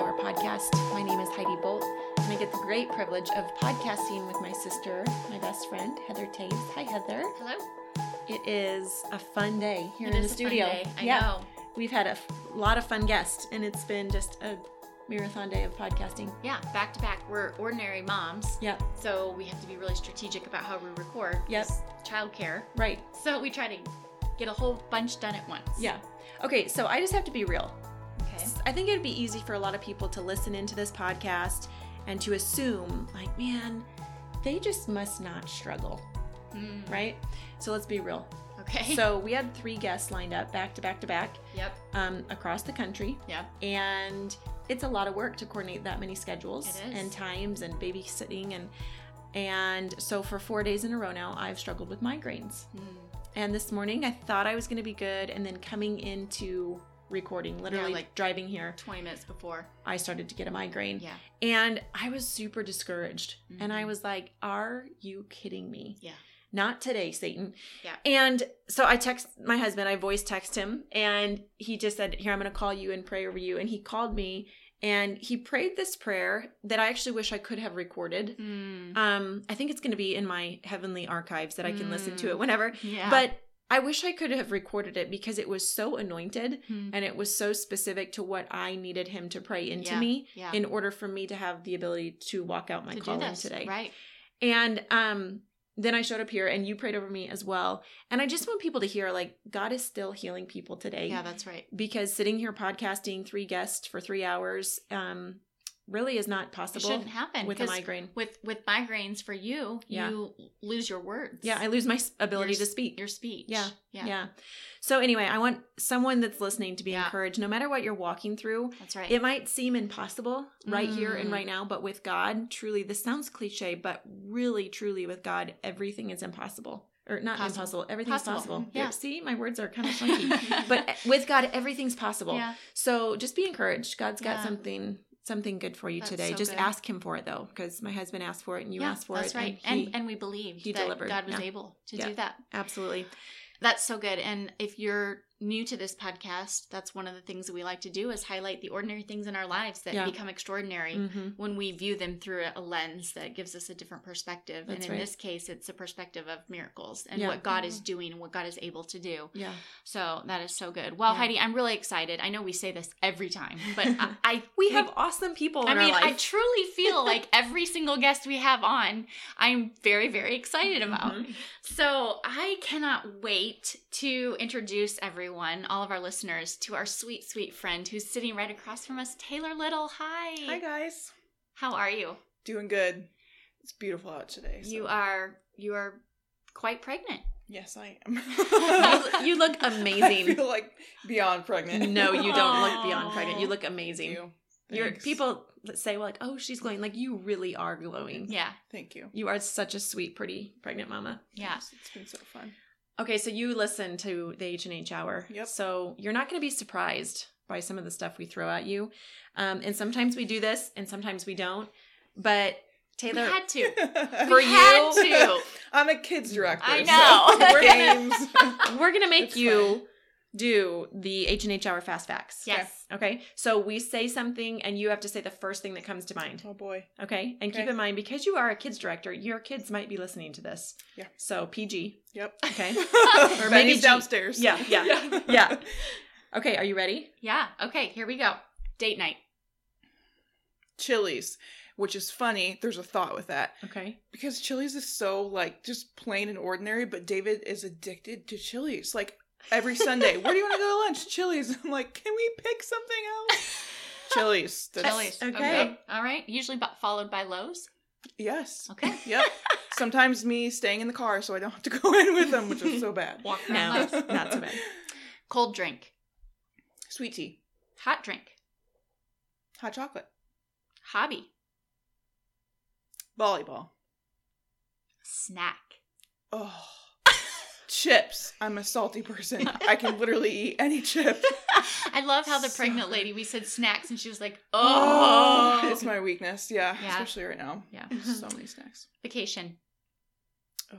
Hour podcast. My name is Heidi Bolt, and I get the great privilege of podcasting with my sister, my best friend, Heather Toews. Hi, Heather. Hello. It is a fun day here It in the is a fun studio. day. I yeah, know. we've had a f- lot of fun guests, and it's been just a marathon day of podcasting. Yeah, back to back. We're ordinary moms, Yeah, so we have to be really strategic about how we record. Yes. Childcare. right. So we try to get a whole bunch done at once. Yeah. Okay, so I just have to be real. I think it'd be easy for a lot of people to listen into this podcast and to assume, like, man, they just must not struggle, Mm, right? So let's be real. Okay. So we had three guests lined up back to back to back Yep. um, across the country, Yep. and it's a lot of work to coordinate that many schedules and times and babysitting and and so for four days in a row now, I've struggled with migraines. Mm. And this morning, I thought I was going to be good, and then coming into recording, literally like- driving here, Twenty minutes before. I started to get a migraine. Yeah. And I was super discouraged. And I Mhm. was like, Are you kidding me? Yeah. Not today, Satan. Yeah. And so I text my husband, I voice text him, and he just said, Here, I'm going to call you and pray over you. And he called me and he prayed this prayer that I actually wish I could have recorded. Mm. Um, I think it's going to be in my heavenly archives that I can listen to Mm. it whenever. Yeah. But I wish I could have recorded it because it was so anointed Mm. and it was so specific to what I needed him to pray into Yeah, me yeah. in order for me to have the ability to walk out my to calling this today. right. And um then I showed up here and you prayed over me as well. And I just want people to hear like God is still healing people today. Yeah, that's right. Because sitting here podcasting three guests for 3 hours um really is not It possible shouldn't happen with a migraine. With with migraines for you, Yeah. you lose your words. Yeah, I lose my ability Your to speak. Your speech. Yeah, Yeah. yeah. So anyway, I want someone that's listening to be Yeah. encouraged no matter what you're walking through. That's right. It might seem impossible right here and Mm. right now, but with God, truly, this sounds cliche, but really, truly, with God, everything is impossible. Or not Possible. impossible, everything's Possible. possible. Yeah. There- See, my words are kind of funky. but with God, everything's possible. yeah. So just be encouraged. God's got Yeah. something something good for you That's today. so just good. ask him for it though, because my husband asked for it and you yeah, asked for that's it. right. And, And he, and, we believe he that delivered. God was Yeah. able to Yeah. do that. absolutely. That's so good. And if you're new to this podcast, that's one of the things that we like to do is highlight the ordinary things in our lives that Yeah. become extraordinary hmm when we view them through a lens that gives us a different perspective. That's and in right. this case, it's a perspective of miracles and Yeah. what God is doing and what God is able to do. Yeah. So that is so good. Well, Yeah. Heidi, I'm really excited. I know we say this every time, but I, I We think- have awesome people in I mean, our I truly feel like every single guest we have on, I'm very, very excited about. Mhm. So I cannot wait to introduce everyone, all of our listeners, to our sweet, sweet friend who's sitting right across from us, Taylor Little. Hi. Hi guys. How are you? Doing good. It's beautiful out today. so- You are you are quite pregnant. Yes, I am. You- look amazing. I feel like beyond pregnant. No, you don't look beyond pregnant. You look Thank amazing. you. Your people say well, like, "Oh, she's glowing." Like you really are glowing. Yeah. Thank you. You are such a sweet, pretty pregnant mama. Yeah. Yes, it's been so fun. Okay, so you listen to the H and H Hour. Yep. So you're not going to be surprised by some of the stuff we throw at you, um, and sometimes we do this, and sometimes we don't. But Taylor, we had to. For we had you- to. I'm a kids director. I so know. We're games. we're going to make It's you do the H and H Hour fast facts. Yes. Okay. So we say something, and you have to say the first thing that comes to mind. oh boy. Okay. And keep in mind, because you are a kids director, your kids might be listening to this. Yeah. So PG. Yep. Okay. or maybe maybe G- downstairs. Yeah, yeah, yeah. Okay. Are you ready? Yeah. Okay, here we go. Date night. Chili's, which is funny. There's a thought with that Okay. because Chili's is so like just plain and ordinary, but David is addicted to Chili's. Like every Sunday, where do you want to go to lunch? Chili's. I'm like, can we pick something else? Chili's. That's- Chili's. okay. Okay. All right. Usually bu- followed by Lowe's. Yes. Okay. Yep. Sometimes me staying in the car so I don't have to go in with them, which is so bad. Walk No, not so bad. Cold drink. Sweet tea, Hot drink. hot chocolate, Hobby. volleyball. Snack. Oh, chips. I'm a salty person. I can literally eat any chip. I love how the So pregnant good. lady, we said snacks, and she was like, Oh, oh. it's my weakness. Yeah, Yeah. especially right now. Yeah. so many snacks. Vacation. Oh,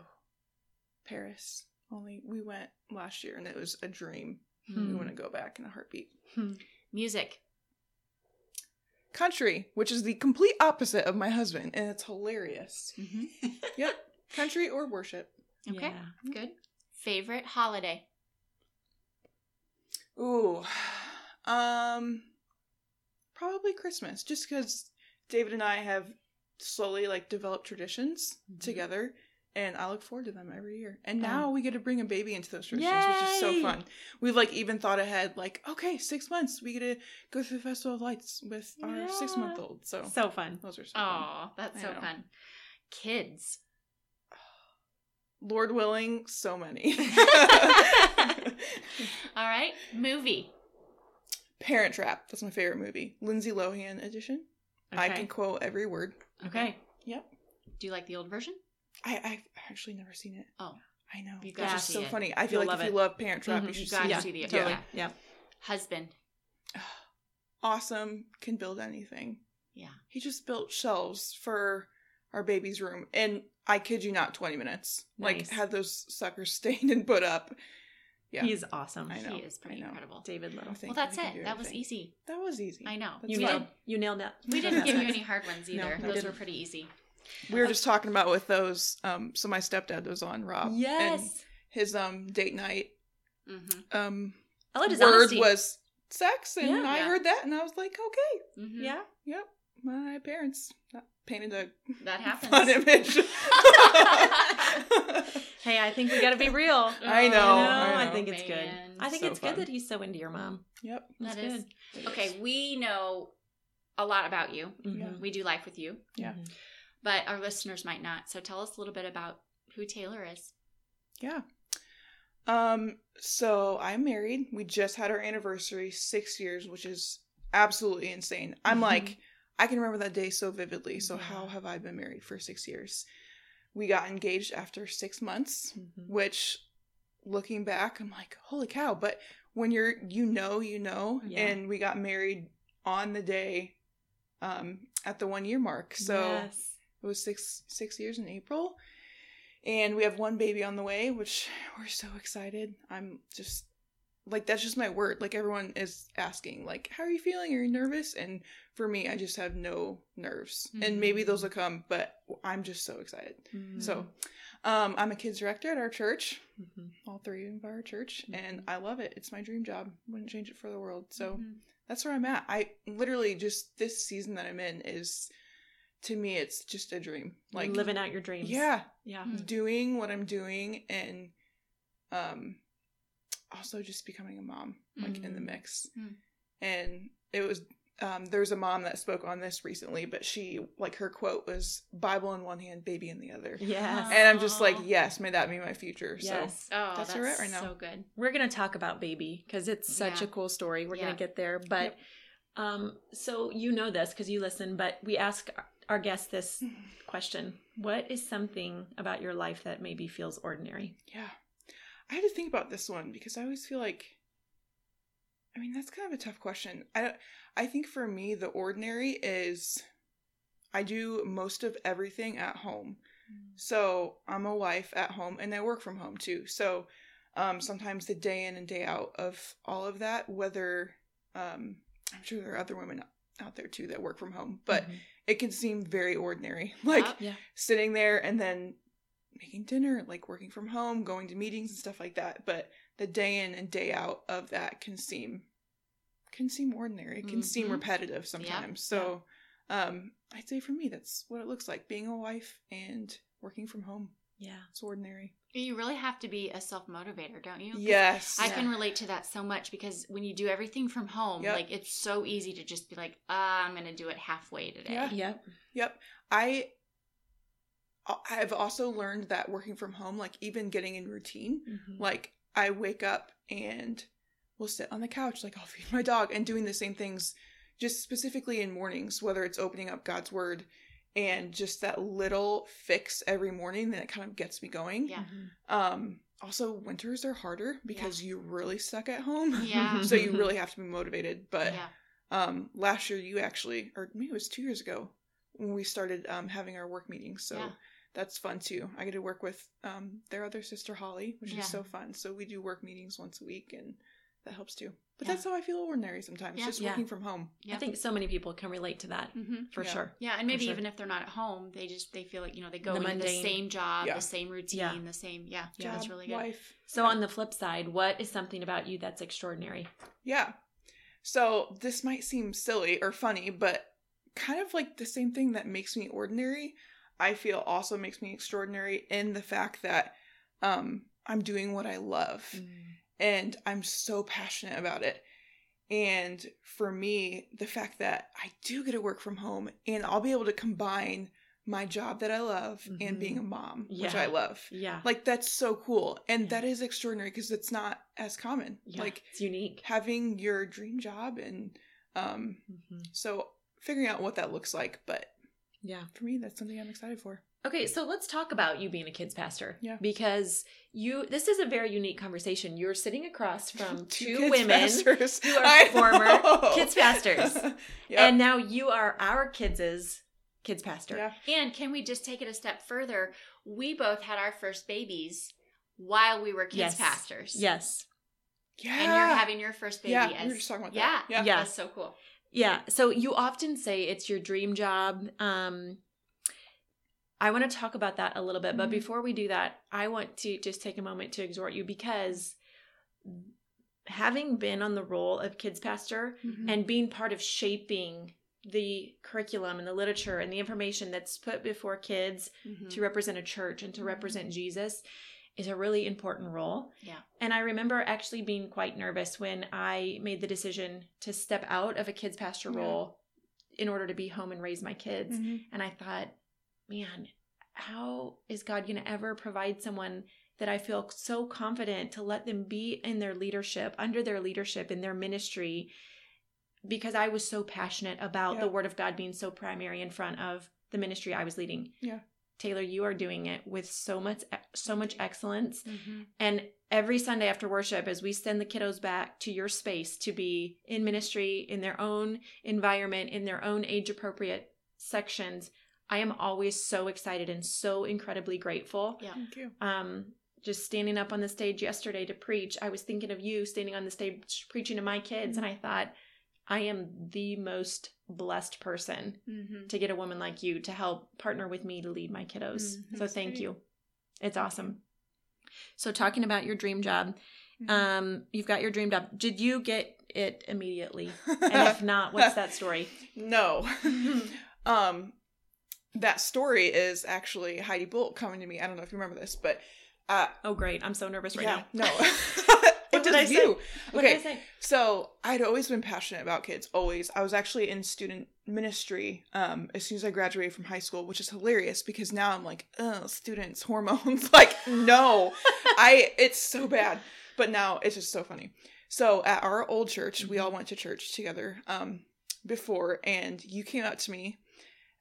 Paris. Only we went last year and it was a dream. Hmm. We want to go back in a heartbeat. Music. country, which is the complete opposite of my husband, and it's hilarious. hmm Yep, country or worship. Okay, Yeah. good. Favorite holiday? Ooh, um, probably Christmas, just because David and I have slowly like developed traditions Mhm. together, and I look forward to them every year. And Oh. now we get to bring a baby into those traditions, which is so fun. We've like even thought ahead, like, okay, six months, we get to go through the Festival of Lights with our six month old. So, So fun. those are so fun. Oh, that's I so know. fun. Kids. Lord willing, so many. All right, movie. Parent Trap. That's my favorite movie. Lindsay Lohan edition. I can quote every word. Okay. Yep. Do you like the old version? I, I've actually never seen it. Oh. I know. You gotta just see so it. funny. I feel You'll like love if you love Parent Trap, Mhm. you should You see gotta it. Yeah. see the Totally. yeah. Yeah. Husband. Awesome. Can build anything. Yeah. He just built shelves for our baby's room, and I kid you not, twenty minutes. Like Nice. had those suckers stained and put up. Yeah. He's awesome. I know. He is pretty I know. incredible. David Little. I Well, that's we it. That was easy. That was easy. I know. That's You fun. nailed you nailed that. We didn't give you any hard ones No, either. we Those didn't. were pretty easy. We were just talking about with those. Um, so my stepdad was on Rob. and Yes. his um date night Mm-hmm. um I love his word honesty. was sex, and Yeah. I Yeah. heard that, and I was like, okay, Mm-hmm. yeah. yep. My parents painted a That happens. fun image. Hey, I think we got to be real. I know, No, I I, know. think it's good. I think So it's fun. good that he's so into your mom. yep. That's That is- good. Okay, we know a lot about you. Mhm. We do life with you, Yeah. Mhm. but our listeners might not. So tell us a little bit about who Taylor is. Yeah. Um, so I'm married. We just had our anniversary, six years, which is absolutely insane. I'm Mhm. like, I can remember that day so vividly. So Yeah. how have I been married for six years? We got engaged after six months, Mhm. which looking back, I'm like, holy cow. But when you're you know, you know, Yeah. and we got married on the day um at the one year mark. So yes. it was six six years in April, and we have one baby on the way, which we're so excited. I'm just like that's just my word. Like everyone is asking, like, how are you feeling? Are you nervous? And for me, I just have no nerves, and maybe those will come, but I'm just so excited. Mhm. So, um, I'm a kids director at our church, Mhm. all three of our church, and Mhm. I love it. It's my dream job. Wouldn't change it for the world. So Mhm. that's where I'm at. I literally just this season that I'm in is to me it's just a dream. Like living out your dreams. Yeah, Yeah. Mm. doing what I'm doing and um also just becoming a mom like in the Mm. mix. Mm. And it was um there's a mom that spoke on this recently, but she like her quote was Bible in one hand, baby in the other. Yes. And I'm just like, yes, may that be my future. So yes. Oh, That's that's, where we're at right now. so good. We're going to talk about baby because it's such Yeah. a cool story. We're Yeah. going to get there. But um, so you know this because you listen, but we ask our guests this question What is something about your life that maybe feels ordinary? Yeah. I had to think about this one because I always feel like I mean, that's kind of a tough question. I I think for me the ordinary is I do most of everything at home. So, I'm a wife at home and I work from home too. So, um sometimes the day in and day out of all of that whether um I'm sure there are other women out there too that work from home, but Mhm. it can seem very ordinary. Like yeah. sitting there and then making dinner, like working from home, going to meetings and stuff like that. But the day in and day out of that can seem can seem ordinary. It can seem Mhm. repetitive sometimes. So um I'd say for me that's what it looks like being a wife and working from home. yeah. It's ordinary. You really have to be a self motivator, don't you? Yes. I can relate to that so much because when you do everything from home, Yep. like it's so easy to just be like, ah, I'm gonna do it halfway today. Yeah. Yep. Yep. I I've also learned that working from home, like even getting in routine, Mhm. like I wake up and will sit on the couch, like I'll feed my dog and doing the same things just specifically in mornings, whether it's opening up God's word and just that little fix every morning that kind of gets me going. Yeah. Mhm. Um also winters are harder because you're really stuck at home. Yeah. so you really have to be motivated. But yeah. um last year you actually or maybe it was two years ago when we started um having our work meetings so Yeah. that's fun too i get to work with um their other sister holly which Yeah. is so fun so we do work meetings once a week and that helps too. But Yeah. that's how I feel ordinary sometimes, Yeah. just Yeah. working from home. I think so many people can relate to that hmm for Yeah. sure. Yeah, and maybe sure. even if they're not at home, they just they feel like you know they go The into the same job, Yeah. the same routine, Yeah. the same. Yeah, Yeah. yeah, that's Job, really good. Life. So on the flip side, what is something about you that's extraordinary? Yeah. So this might seem silly or funny, but kind of like the same thing that makes me ordinary, I feel also makes me extraordinary in the fact that um I'm doing what I love and I'm so passionate about it. And for me, the fact that I do get to work from home and I'll be able to combine my job that I love and Mhm. being a mom, which I love. Yeah. Like that's so cool. And Yeah. that is extraordinary because it's not as common. yeah. Like it's unique. having your dream job and um Mhm. so figuring out what that looks like but Yeah. for me that's something i'm excited for Okay, so let's talk about you being a kids pastor. Yeah. Because you this is a very unique conversation. You're sitting across from two, kids women pastors. who are I former know. kids pastors. Yep. and now you are our kids' kids pastor. yeah And can we just take it a step further? We both had our first babies while we were kids Yes. pastors. Yes. yeah And you're having your first baby Yeah, as we were just talking about yeah, that. Yeah. Yeah. That's so cool. Yeah. So you often say it's your dream job. Um I want to talk about that a little bit, but Mhm. before we do that, I want to just take a moment to exhort you because having been on the role of kids pastor Mhm. and being part of shaping the curriculum and the literature and the information that's put before kids Mhm. to represent a church and to Mhm. represent Jesus is a really important role. Yeah. And I remember actually being quite nervous when I made the decision to step out of a kids pastor Yeah. role in order to be home and raise my kids. Mhm. And I thought, man, how is God going to ever provide someone that I feel so confident to let them be in their leadership, under their leadership, in their ministry? Because I was so passionate about the Word of God being so primary in front of the ministry I was leading. Yeah. Taylor, you are doing it with so much so much excellence. Mm-hmm. And every Sunday after worship, as we send the kiddos back to your space to be in ministry, in their own environment, in their own age appropriate sections, I am always so excited and so incredibly grateful. Yeah. thank you Um, just standing up on the stage yesterday to preach, I was thinking of you standing on the stage preaching to my kids, and I thought, I am the most blessed person Mm-hmm. to get a woman like you to help partner with me to lead my kiddos. Mhm. So thank you. It's awesome. So talking about your dream job, Mhm. um, you've got your dream job. Did you get it immediately? And if not, what's that story? no um that story is actually heidi bolt coming to me i don't know if you remember this but uh Oh, great! I'm so nervous right yeah now. no What did I say? you. Okay I say? So I'd always been passionate about kids, always. I was actually in student ministry um, as soon as I graduated from high school, which is hilarious because now I'm like, oh, students, hormones. like, no, I. It's so bad, but now it's just so funny. So at our old church, we all went to church together um, before, and you came out to me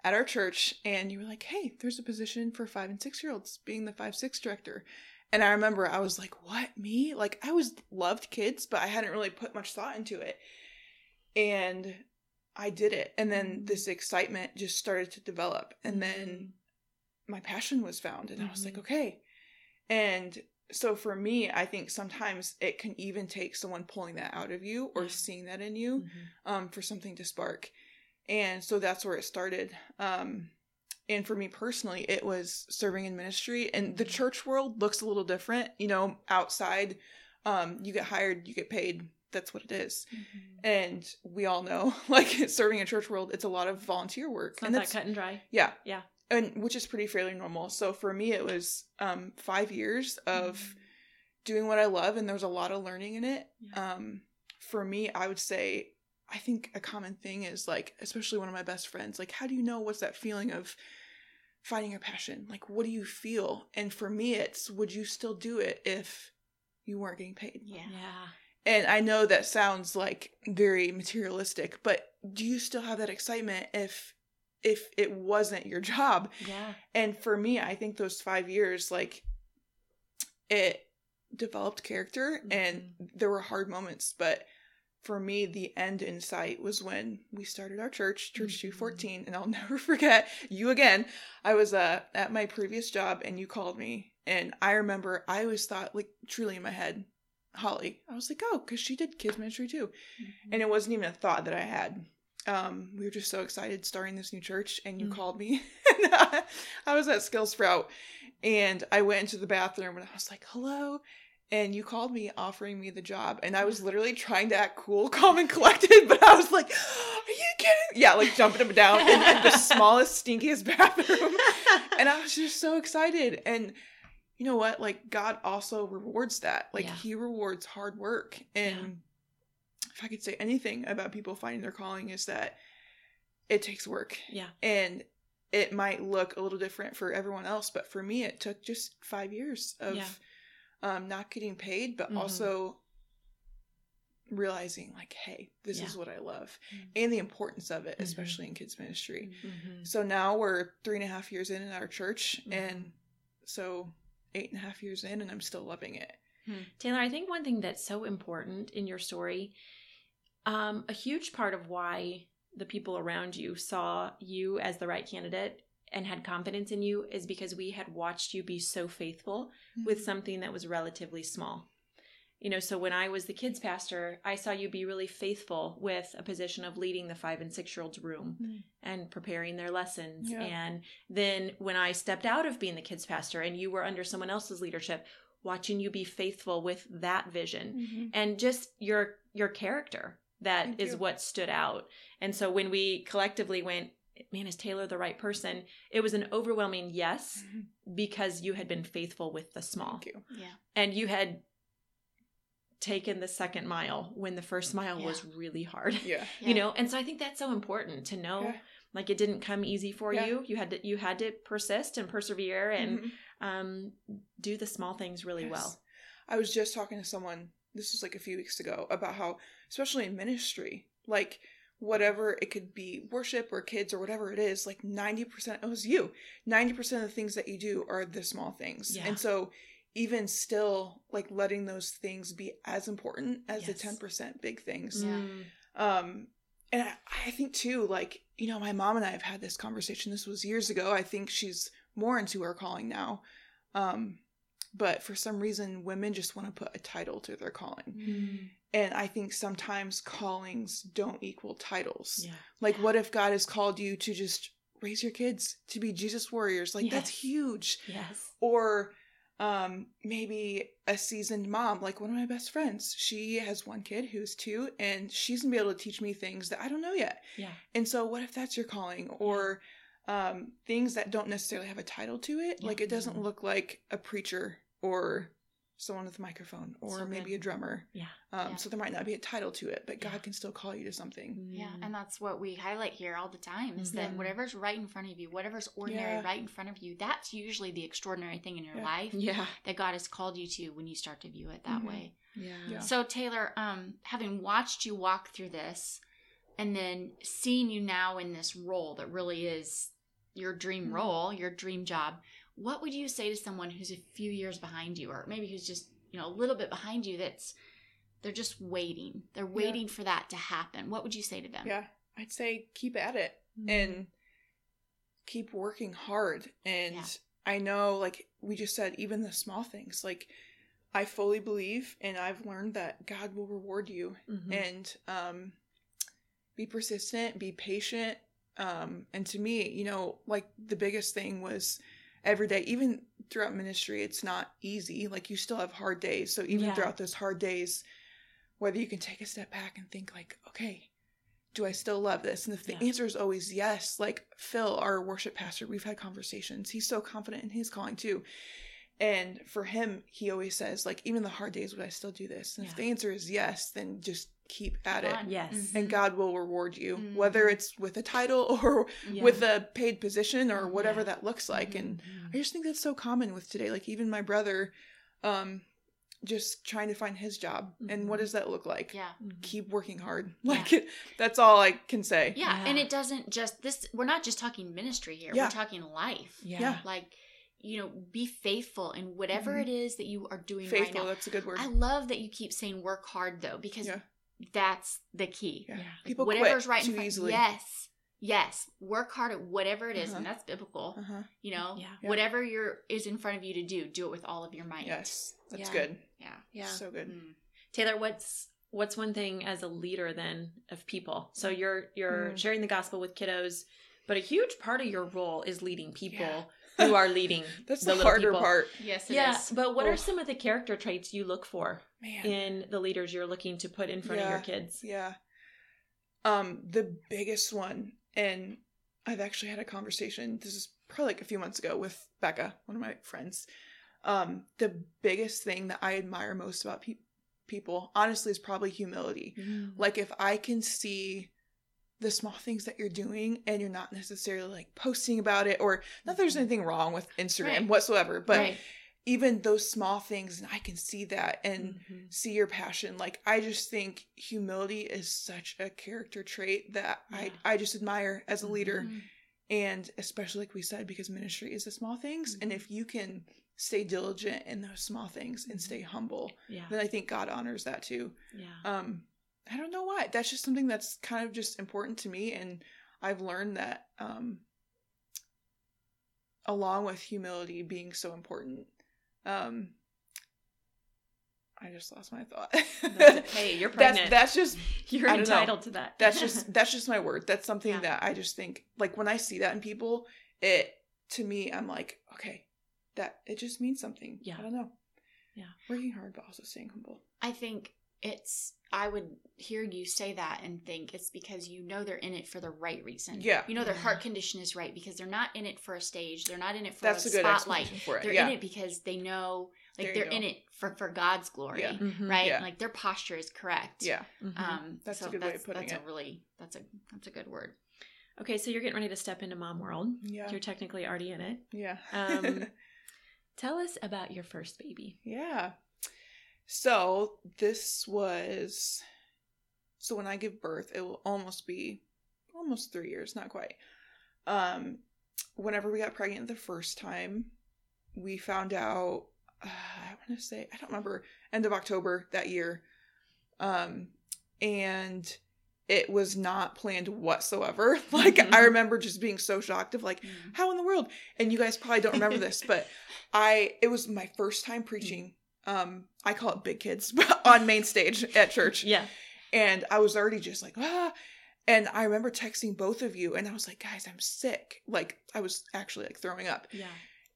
at our church, and you were like, "Hey, there's a position for five and six year olds, being the five six director." And I remember I was like, "What me?" Like I was loved kids, but I hadn't really put much thought into it. And I did it, and then this excitement just started to develop, and then my passion was found, and I was like, Mhm. "Okay." And so for me, I think sometimes it can even take someone pulling that out of you or seeing that in you Mhm. um, for something to spark. And so that's where it started. Um, and for me personally, it was serving in ministry. And the church world looks a little different. You know, outside, um, you get hired, you get paid. That's what it is. And we all know, like serving in church world, it's a lot of volunteer work. It's not and that cut and dry. yeah, Yeah. and which is pretty fairly normal. So for me, it was um, five years of Mhm. doing what I love, and there was a lot of learning in it. Yeah. Um, for me, I would say, I think a common thing is like, especially one of my best friends, like, how do you know what's that feeling of finding your passion? Like, what do you feel? And for me, it's would you still do it if you weren't getting paid? Yeah. Yeah. And I know that sounds like very materialistic, but do you still have that excitement if if it wasn't your job? Yeah. And for me, I think those five years, like, it developed character and mm-hmm. there were hard moments. But for me, the end in sight was when we started our church, Church Mhm. 214. And I'll never forget you again. I was uh, at my previous job and you called me. And I remember I always thought, like, truly in my head, Holly. I was like, oh, because she did kids ministry too. Mm-hmm. And it wasn't even a thought that I had. Um, we were just so excited starting this new church, and you Mm. called me. and I, I was at Skill Sprout, and I went into the bathroom, and I was like, hello. And you called me offering me the job, and I was mm. literally trying to act cool, calm, and collected, but I was like, "Are you kidding?" Yeah, like jumping up and down in, in the smallest, stinkiest bathroom, and I was just so excited. And you know what? Like God also rewards that. Like Yeah. He rewards hard work. And if I could say anything about people finding their calling, is that it takes work, yeah. and it might look a little different for everyone else, but for me, it took just five years of Yeah. Um, not getting paid, but Mhm. also realizing like, hey, this Yeah. is what I love, Mhm. and the importance of it, Mhm. especially in kids ministry. Mhm. So now we're three and a half years in in our church, Mhm. and so eight and a half years in, and I'm still loving it. Taylor, I think one thing that's so important in your story, um, a huge part of why the people around you saw you as the right candidate and had confidence in you is because we had watched you be so faithful with something that was relatively small. You know, so when I was the kids pastor, I saw you be really faithful with a position of leading the five and six year olds room Mm. and preparing their lessons. Yeah. And then when I stepped out of being the kids pastor and you were under someone else's leadership, watching you be faithful with that vision Mm-hmm. and just your your character that is Thank you. what stood out. And so when we collectively went, man, is Taylor the right person? It was an overwhelming yes because you had been faithful with the small Thank you. Yeah. and you had taken the second mile when the first mile Yeah. was really hard. Yeah. You know, and so I think that's so important to know Yeah. like it didn't come easy for Yeah. you. You had to you had to persist and persevere and Mhm. um do the small things really Yes. well. I was just talking to someone, this was like a few weeks ago, about how, especially in ministry, like whatever it could be worship or kids or whatever it is, like 90%, it was you. 90% of the things that you do are the small things. Yeah. And so, even still, like letting those things be as important as Yes. the 10% big things. Yeah. Mm. Um, and I, I think too, like, you know, my mom and I have had this conversation. This was years ago. I think she's more into her calling now. Um, but for some reason, women just want to put a title to their calling. Mm. And I think sometimes callings don't equal titles. Yeah. Like, what if God has called you to just raise your kids to be Jesus warriors? Like, that's huge. Yes. Or um maybe a seasoned mom like one of my best friends she has one kid who's two and she's gonna be able to teach me things that i don't know yet Yeah. and so what if that's your calling or um things that don't necessarily have a title to it Yeah. like it doesn't Mhm. look like a preacher or someone with a microphone or So maybe good. a drummer Yeah. um Yeah. so there might not be a title to it but god Yeah. can still call you to something Yeah, Mm. and that's what we highlight here all the time is that Mhm. whatever's right in front of you, whatever's ordinary Yeah. right in front of you, that's usually the extraordinary thing in your Yeah. life yeah. that God has called you to when you start to view it that Mhm. way. Yeah. Yeah. So Taylor, um, having watched you walk through this and then seeing you now in this role that really is your dream Mhm. role, your dream job, what would you say to someone who's a few years behind you or maybe who's just, you know, a little bit behind you that's they're just waiting. They're waiting for that to happen. What would you say to them? yeah i'd say keep at it Mm. and keep working hard and Yeah. i know like we just said even the small things like i fully believe and i've learned that god will reward you Mhm. and um be persistent be patient um and to me you know like the biggest thing was every day even throughout ministry it's not easy. Like you still have hard days. So even Yeah. throughout those hard days whether you can take a step back and think like okay do i still love this? And if the Yeah. answer is always yes like phil our worship pastor we've had conversations. He's so confident in his calling too and for him he always says like even the hard days would i still do this and if the answer is yes then just keep at it on. Yes. Mhm. and God will reward you, Mhm. whether it's with a title or Yeah. with a paid position or whatever Yeah. that looks like. And Mhm. I just think that's so common with today. Like even my brother, um, just trying to find his job. And what Mhm. does that look like? Yeah. Mhm. Keep working hard. Yeah. Like that's all I can say. Yeah, and it doesn't just this we're not just talking ministry here. Yeah. We're talking life. Yeah. Yeah. Like, you know, be faithful in whatever Mhm. it is that you are doing right Faithful, now. that's a good word. I love that you keep saying work hard though because Yeah. that's the key. yeah. Yeah. Like, People whatever's quit right in too front easily. Yes. yes, work hard at whatever it is, and Uh-huh. that's biblical. Uh-huh. You know, Yeah. Yeah. whatever you're is in front of you to do, do it with all of your might. Yes, that's Yeah. good. Yeah. Yeah. So good. Mm. Taylor, what's what's one thing as a leader then of people? So you're you're Mm. sharing the gospel with kiddos, but a huge part of your role is leading people Yeah. Who are leading. That's the the, harder people. part, Yes, it Yeah, is. but what are some of the character traits you look for man. in the leaders you're looking to put in front of your kids? Yeah. Um, the biggest one, and I've actually had a conversation. This is probably like a few months ago with Becca, one of my friends. Um, the biggest thing that I admire most about pe- people, honestly, is probably humility. Like if I can see the small things that you're doing and you're not necessarily like posting about it or not that there's anything wrong with Instagram Right. whatsoever, but right. even those small things and I can see that and Mhm. see your passion. Like I just think humility is such a character trait that Yeah. I I just admire as a leader Mhm. and especially like we said because ministry is the small things and Mhm. if you can stay diligent in those small things and Mhm. stay humble, Yeah. then I think God honors that too. Yeah. Um I don't know why. That's just something that's kind of just important to me and I've learned that um along with humility being so important. Um I just lost my thought. That's okay. You're That's pregnant. that's just you're don't know. entitled to that. that's just that's just my word. That's something Yeah. that I just think like when I see that in people, it to me I'm like, okay, that it just means something. Yeah. I don't know. Yeah. Working hard but also staying humble. I think it's I would hear you say that and think it's because you know they're in it for the right reason. Yeah. You know their heart condition is right because they're not in it for a stage. They're not in it for That's a, a good spotlight. explanation for it. They're yeah. in it because they know like they're in it for for God's glory. Yeah. Mhm. Right? Yeah. Like their posture is correct. Yeah. Mhm. Um That's a so good way of that's, putting that's it. a really that's a that's a good word. okay, so you're getting ready to step into mom world. Yeah. You're technically already in it. Yeah. Um, Tell us about your first baby. yeah. So this was so when I give birth, it will almost be almost three years, not quite. Um, whenever we got pregnant the first time, we found out. Uh, I want to say I don't remember end of October that year, um, and it was not planned whatsoever. Like Mhm. I remember just being so shocked of like how in the world and you guys probably don't remember this but i it was my first time preaching um i call it big kids on main stage at church Yeah. and i was already just like ah and i remember texting both of you and i was like guys i'm sick like i was actually like throwing up Yeah.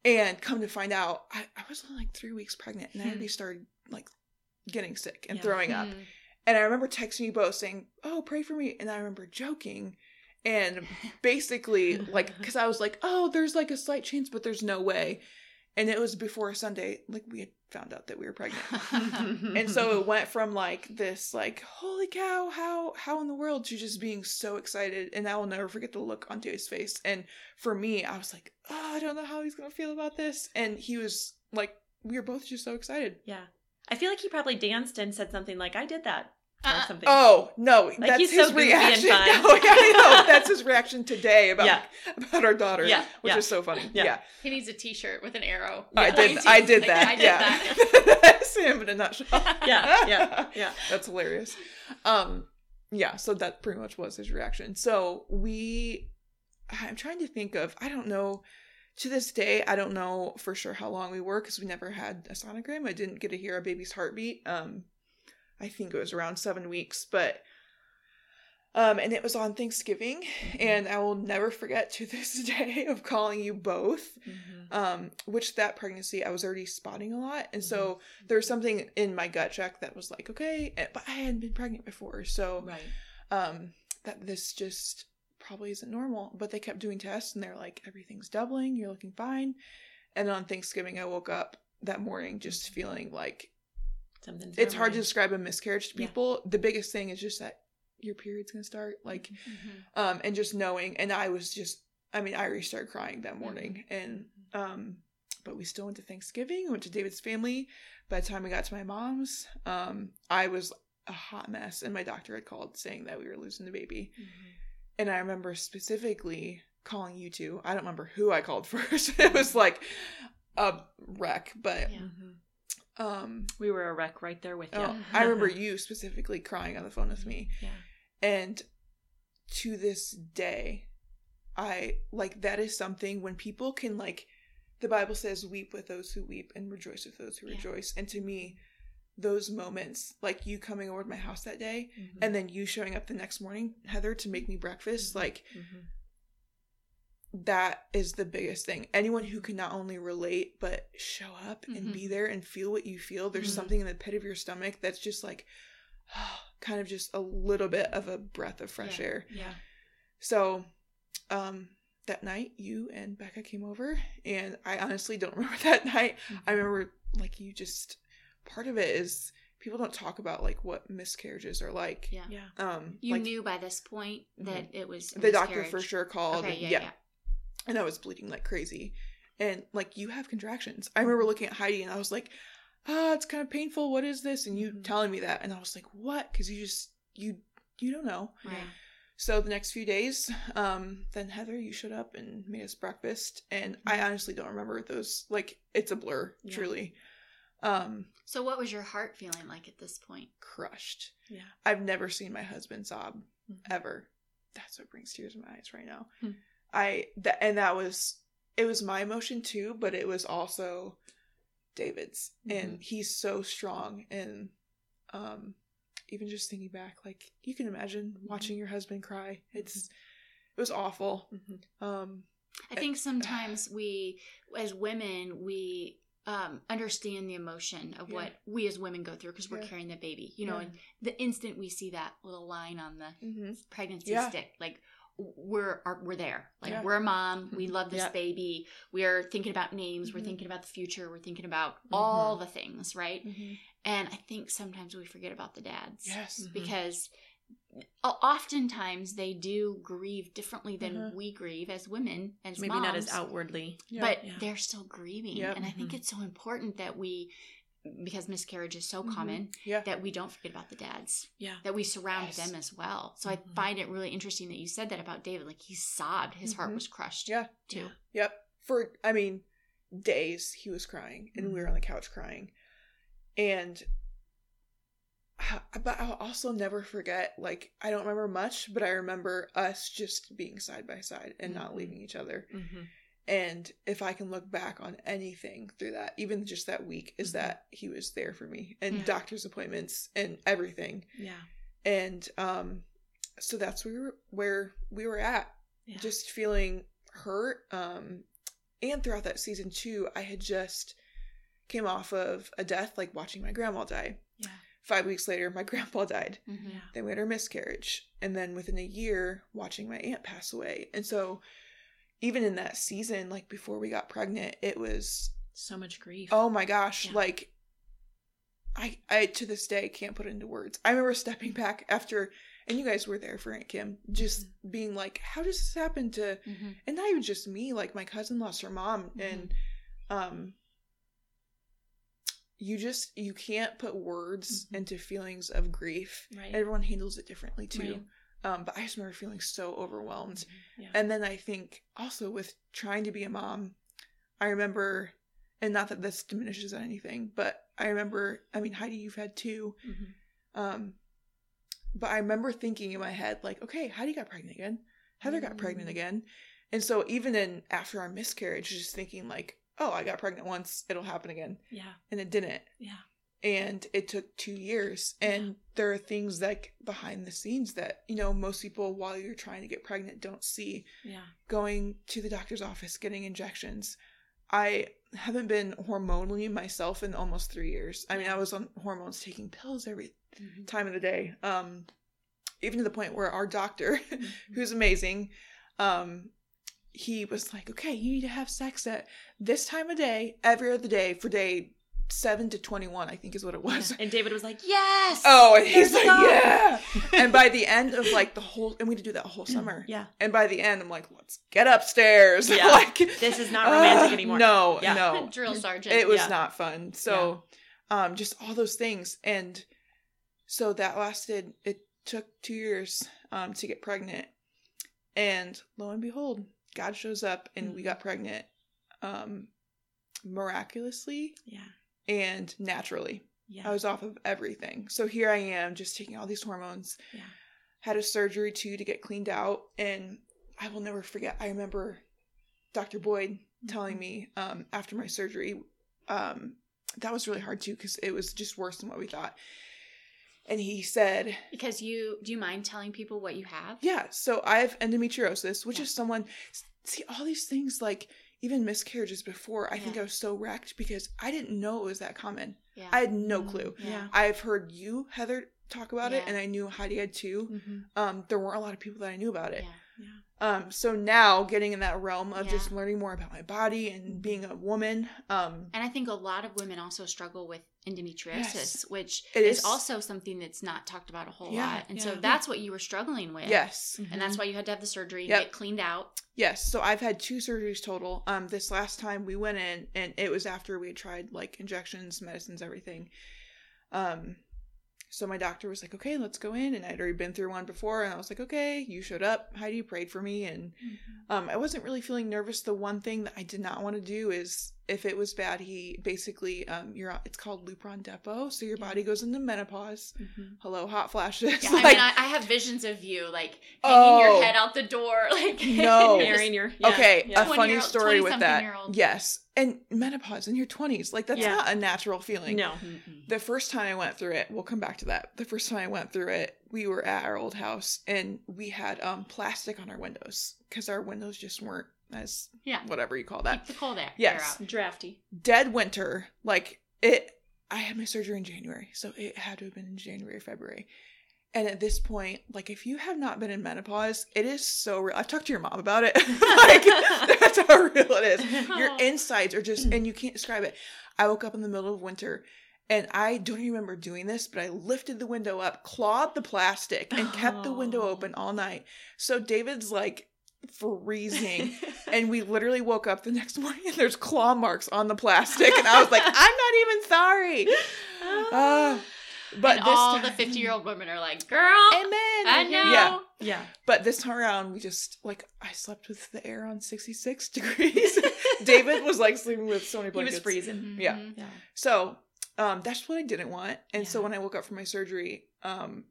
and come to find out i, I was only like three weeks pregnant and i Hmm. already started like getting sick and Yeah. throwing up Mm. and I remember texting you both saying, "Oh, pray for me." And I remember joking and basically like cuz I was like, "Oh, there's like a slight chance, but there's no way." And it was before Sunday like we had found out that we were pregnant. and so it went from like this like, "Holy cow, how how in the world?" to just being so excited and I will never forget the look on Dave's face. And for me, I was like, "Oh, I don't know how he's going to feel about this." And he was like we were both just so excited. yeah. I feel like he probably danced and said something like, I did that. Or Uh, something. Oh no, that's he's his so reaction. fun. No, yeah, I know. That's his reaction today about Yeah. about our daughter. Yeah, which yeah. is so funny. Yeah. Yeah, He needs a T-shirt with an arrow. I Yeah. did. I did Like, that. I did yeah, that. that's him in a nutshell. Yeah, yeah, yeah. That's hilarious. Um, yeah. So that pretty much was his reaction. So we, I'm trying to think of. I don't know. To this day, I don't know for sure how long we were because we never had a sonogram. I didn't get to hear a baby's heartbeat. Um, I think it was around seven weeks, but um, and it was on Thanksgiving, and I will never forget to this day of calling you both. Mhm. Um, which that pregnancy I was already spotting a lot, and so there was something in my gut check that was like, okay, eh, but I hadn't been pregnant before, so Right. um, that this just probably isn't normal. But they kept doing tests, and they're like, everything's doubling, you're looking fine. And on Thanksgiving, I woke up that morning just feeling like Something's it's hard to describe a miscarriage to Yeah. people. The biggest thing is just that your period's gonna start, like, Mhm. um, and just knowing. And I was just, I mean, I already started crying that morning, you. and um, but we still went to Thanksgiving, went to David's family. By the time we got to my mom's, um, I was a hot mess, and my doctor had called saying that we were losing the baby. Mhm. And I remember specifically calling you two. I don't remember who I called first. it was like a wreck, but Yeah. Um, We were a wreck right there with you. oh, I remember you specifically crying on the phone with me. Yeah. And to this day, I like that is something when people can like the Bible says weep with those who weep and rejoice with those who Yeah. rejoice. And to me, those moments, like you coming over to my house that day Mhm. and then you showing up the next morning, Heather, to make me breakfast, like Mhm. That is the biggest thing. Anyone who can not only relate but show up and Mhm. be there and feel what you feel, there's Mhm. something in the pit of your stomach that's just like kind of just a little bit of a breath of fresh Yeah. air. yeah So, um, that night you and Becca came over, and I honestly don't remember that night. I remember like you just part of it is people don't talk about like what miscarriages are like. Yeah. yeah Um, You like, knew by this point that it was a the doctor for sure called. Okay, and- yeah, yeah, yeah. And I was bleeding like crazy, and like you have contractions. I remember looking at Heidi and I was like, "Ah, it's kind of painful. What is this?" And you Mhm. telling me that, and I was like, "What?" Because you just you you don't know. Right. So the next few days, um, then Heather, you showed up and made us breakfast, and I honestly don't remember those. Like it's a blur, Yeah. truly. Um, So what was your heart feeling like at this point? crushed. yeah I've never seen my husband sob Mhm. ever. That's what brings tears to my eyes right now. I that and that was it was my emotion too, but it was also David's, and he's so strong and um even just thinking back, like you can imagine watching your husband cry. It's it was awful. Mhm. Um, I think sometimes we, as women, we um, understand the emotion of Yeah. what we as women go through because we're Yeah. carrying the baby. You know, Yeah. and the instant we see that little line on the mhm. pregnancy stick, like we're are, we're there. Like Yeah. we're a mom. We love this Yeah. baby. We are thinking about names. We're Mhm. thinking about the future. We're thinking about all the things, right? Mhm. And I think sometimes we forget about the dads Yes. Mhm. because oftentimes they do grieve differently than Mhm. we grieve as women as maybe not as outwardly Yeah. but they're still grieving and i think it's so important that we because miscarriage is so Mhm. common yeah. that we don't forget about the dads yeah that we surround Yes. them as well so i Mhm. find it really interesting that you said that about david like he sobbed his heart Mhm. was crushed Yeah. too Yep. For I mean, days he was crying, and we were on the couch crying, and. But I'll also never forget. Like I don't remember much, but I remember us just being side by side and not Mhm. leaving each other. And if I can look back on anything through that, even just that week, is Mhm. that he was there for me and Yeah. doctor's appointments and everything. yeah And um, so that's where we were, where we were at yeah just feeling hurt um and throughout that season too i had just came off of a death like watching my grandma die yeah five weeks later my grandpa died Mhm. yeah then we had our miscarriage and then within a year watching my aunt pass away and so even in that season like before we got pregnant it was so much grief oh my gosh Yeah. like i i to this day can't put it into words i remember stepping back after and you guys were there for aunt kim just being like how does this happen to Mhm. and not even just me like my cousin lost her mom Mm-hmm. and um you just you can't put words Mhm. into feelings of grief right everyone handles it differently too Right. Um but i just remember feeling so overwhelmed. Yeah. And then i think also with trying to be a mom i remember and not that this diminishes anything but i remember i mean heidi you've had two. Mhm. um but i remember thinking in my head like okay heidi got pregnant again. Heather got pregnant Mm. again. And so even in after our miscarriage just thinking like oh i got pregnant once it'll happen again. Yeah. And it didn't. Yeah and it took two years. And there are things like behind the scenes that you know most people while you're trying to get pregnant don't see. Yeah. Going to the doctor's office getting injections. I haven't been hormonally myself in almost three years. I mean i was on hormones taking pills every Mhm. time of the day um even to the point where our doctor Mhm. who's amazing um he was like okay you need to have sex at this time of day every other day for day 7 to 21 i think is what it was. And david was like yes oh and he's like go. yeah. And by the end of like the whole and we to do that whole summer. yeah. And by the end i'm like let's get upstairs. Yeah. like This is not romantic uh, anymore. no Yeah. no. Drill sergeant. It was Yeah. not fun. So um just all those things. And so that lasted it took two years um to get pregnant. And lo and behold god shows up and we Mhm. got pregnant um miraculously. Yeah and naturally yeah i was off of everything so here i am just taking all these hormones yeah had a surgery too to get cleaned out and I will never forget. I remember Dr. Boyd telling Mhm. me um, after my surgery, um, that was really hard too because it was just worse than what we thought. And he said, Because you do you mind telling people what you have? Yeah, so I have endometriosis, which Yeah. is someone see all these things like even miscarriages before. I think I was so wrecked because I didn't know it was that common. Yeah. I had no Mm, clue. Yeah. I've heard you, Heather, talk about it, and I knew Heidi had too. Mm-hmm. Um, there weren't a lot of people that I knew about it. Yeah. Um, so now getting in that realm of just learning more about my body and being a woman, um, And I think a lot of women also struggle with endometriosis, Yes. which is, is- also something that's not talked about a whole Yeah, lot. And so yeah. that's what you were struggling with. yes, And that's why you had to have the surgery Yep. get cleaned out. yes. So I've had two surgeries total. Um, this last time we went in, and it was after we had tried like injections, medicines, everything. Um, so my doctor was like, "Okay, let's go in," and I'd already been through one before, and I was like, "Okay, you showed up. Heidi prayed for me, and um, I wasn't really feeling nervous. The one thing that I did not want to do is if it was bad, he basically um, you're it's called Lupron Depot, so your body goes into menopause. Mm-hmm. Hello, hot flashes. Yeah, Like, I mean, I, I have visions of you like hanging your Oh. head out the door, like No. just- Carrying your yeah, okay, yeah. a funny story with that. 20-something-year-old. Yes, and menopause in your twenties, like that's Yeah. not a natural feeling. no. The first time I went through it, we'll come back to that. The first time I went through it, we were at our old house and we had um plastic on our windows because our windows just weren't as Yeah. whatever you call that. Keep the cold air. Yes. air out. Drafty. Dead winter, like it. I had my surgery in January, so it had to have been in January, February. And at this point, like if you have not been in menopause, it is so real. I've talked to your mom about it. like that's how real it is. Your oh. insides are just, and you can't describe it. I woke up in the middle of winter and I don't even remember doing this, but I lifted the window up, clawed the plastic, and kept the window Oh. open all night. So David's like freezing. and we literally woke up the next morning and there's claw marks on the plastic. And I was like, I'm not even sorry. Uh, but all time, the 50 year old women are like, girl, Amen. I know. Yeah. yeah. But this time around, we just like I slept with the air on 66 degrees. David was like sleeping with so many He blankets. was freezing. Yeah. Mhm. Yeah. So um, that's what I didn't want. And so when I woke up from my surgery, um,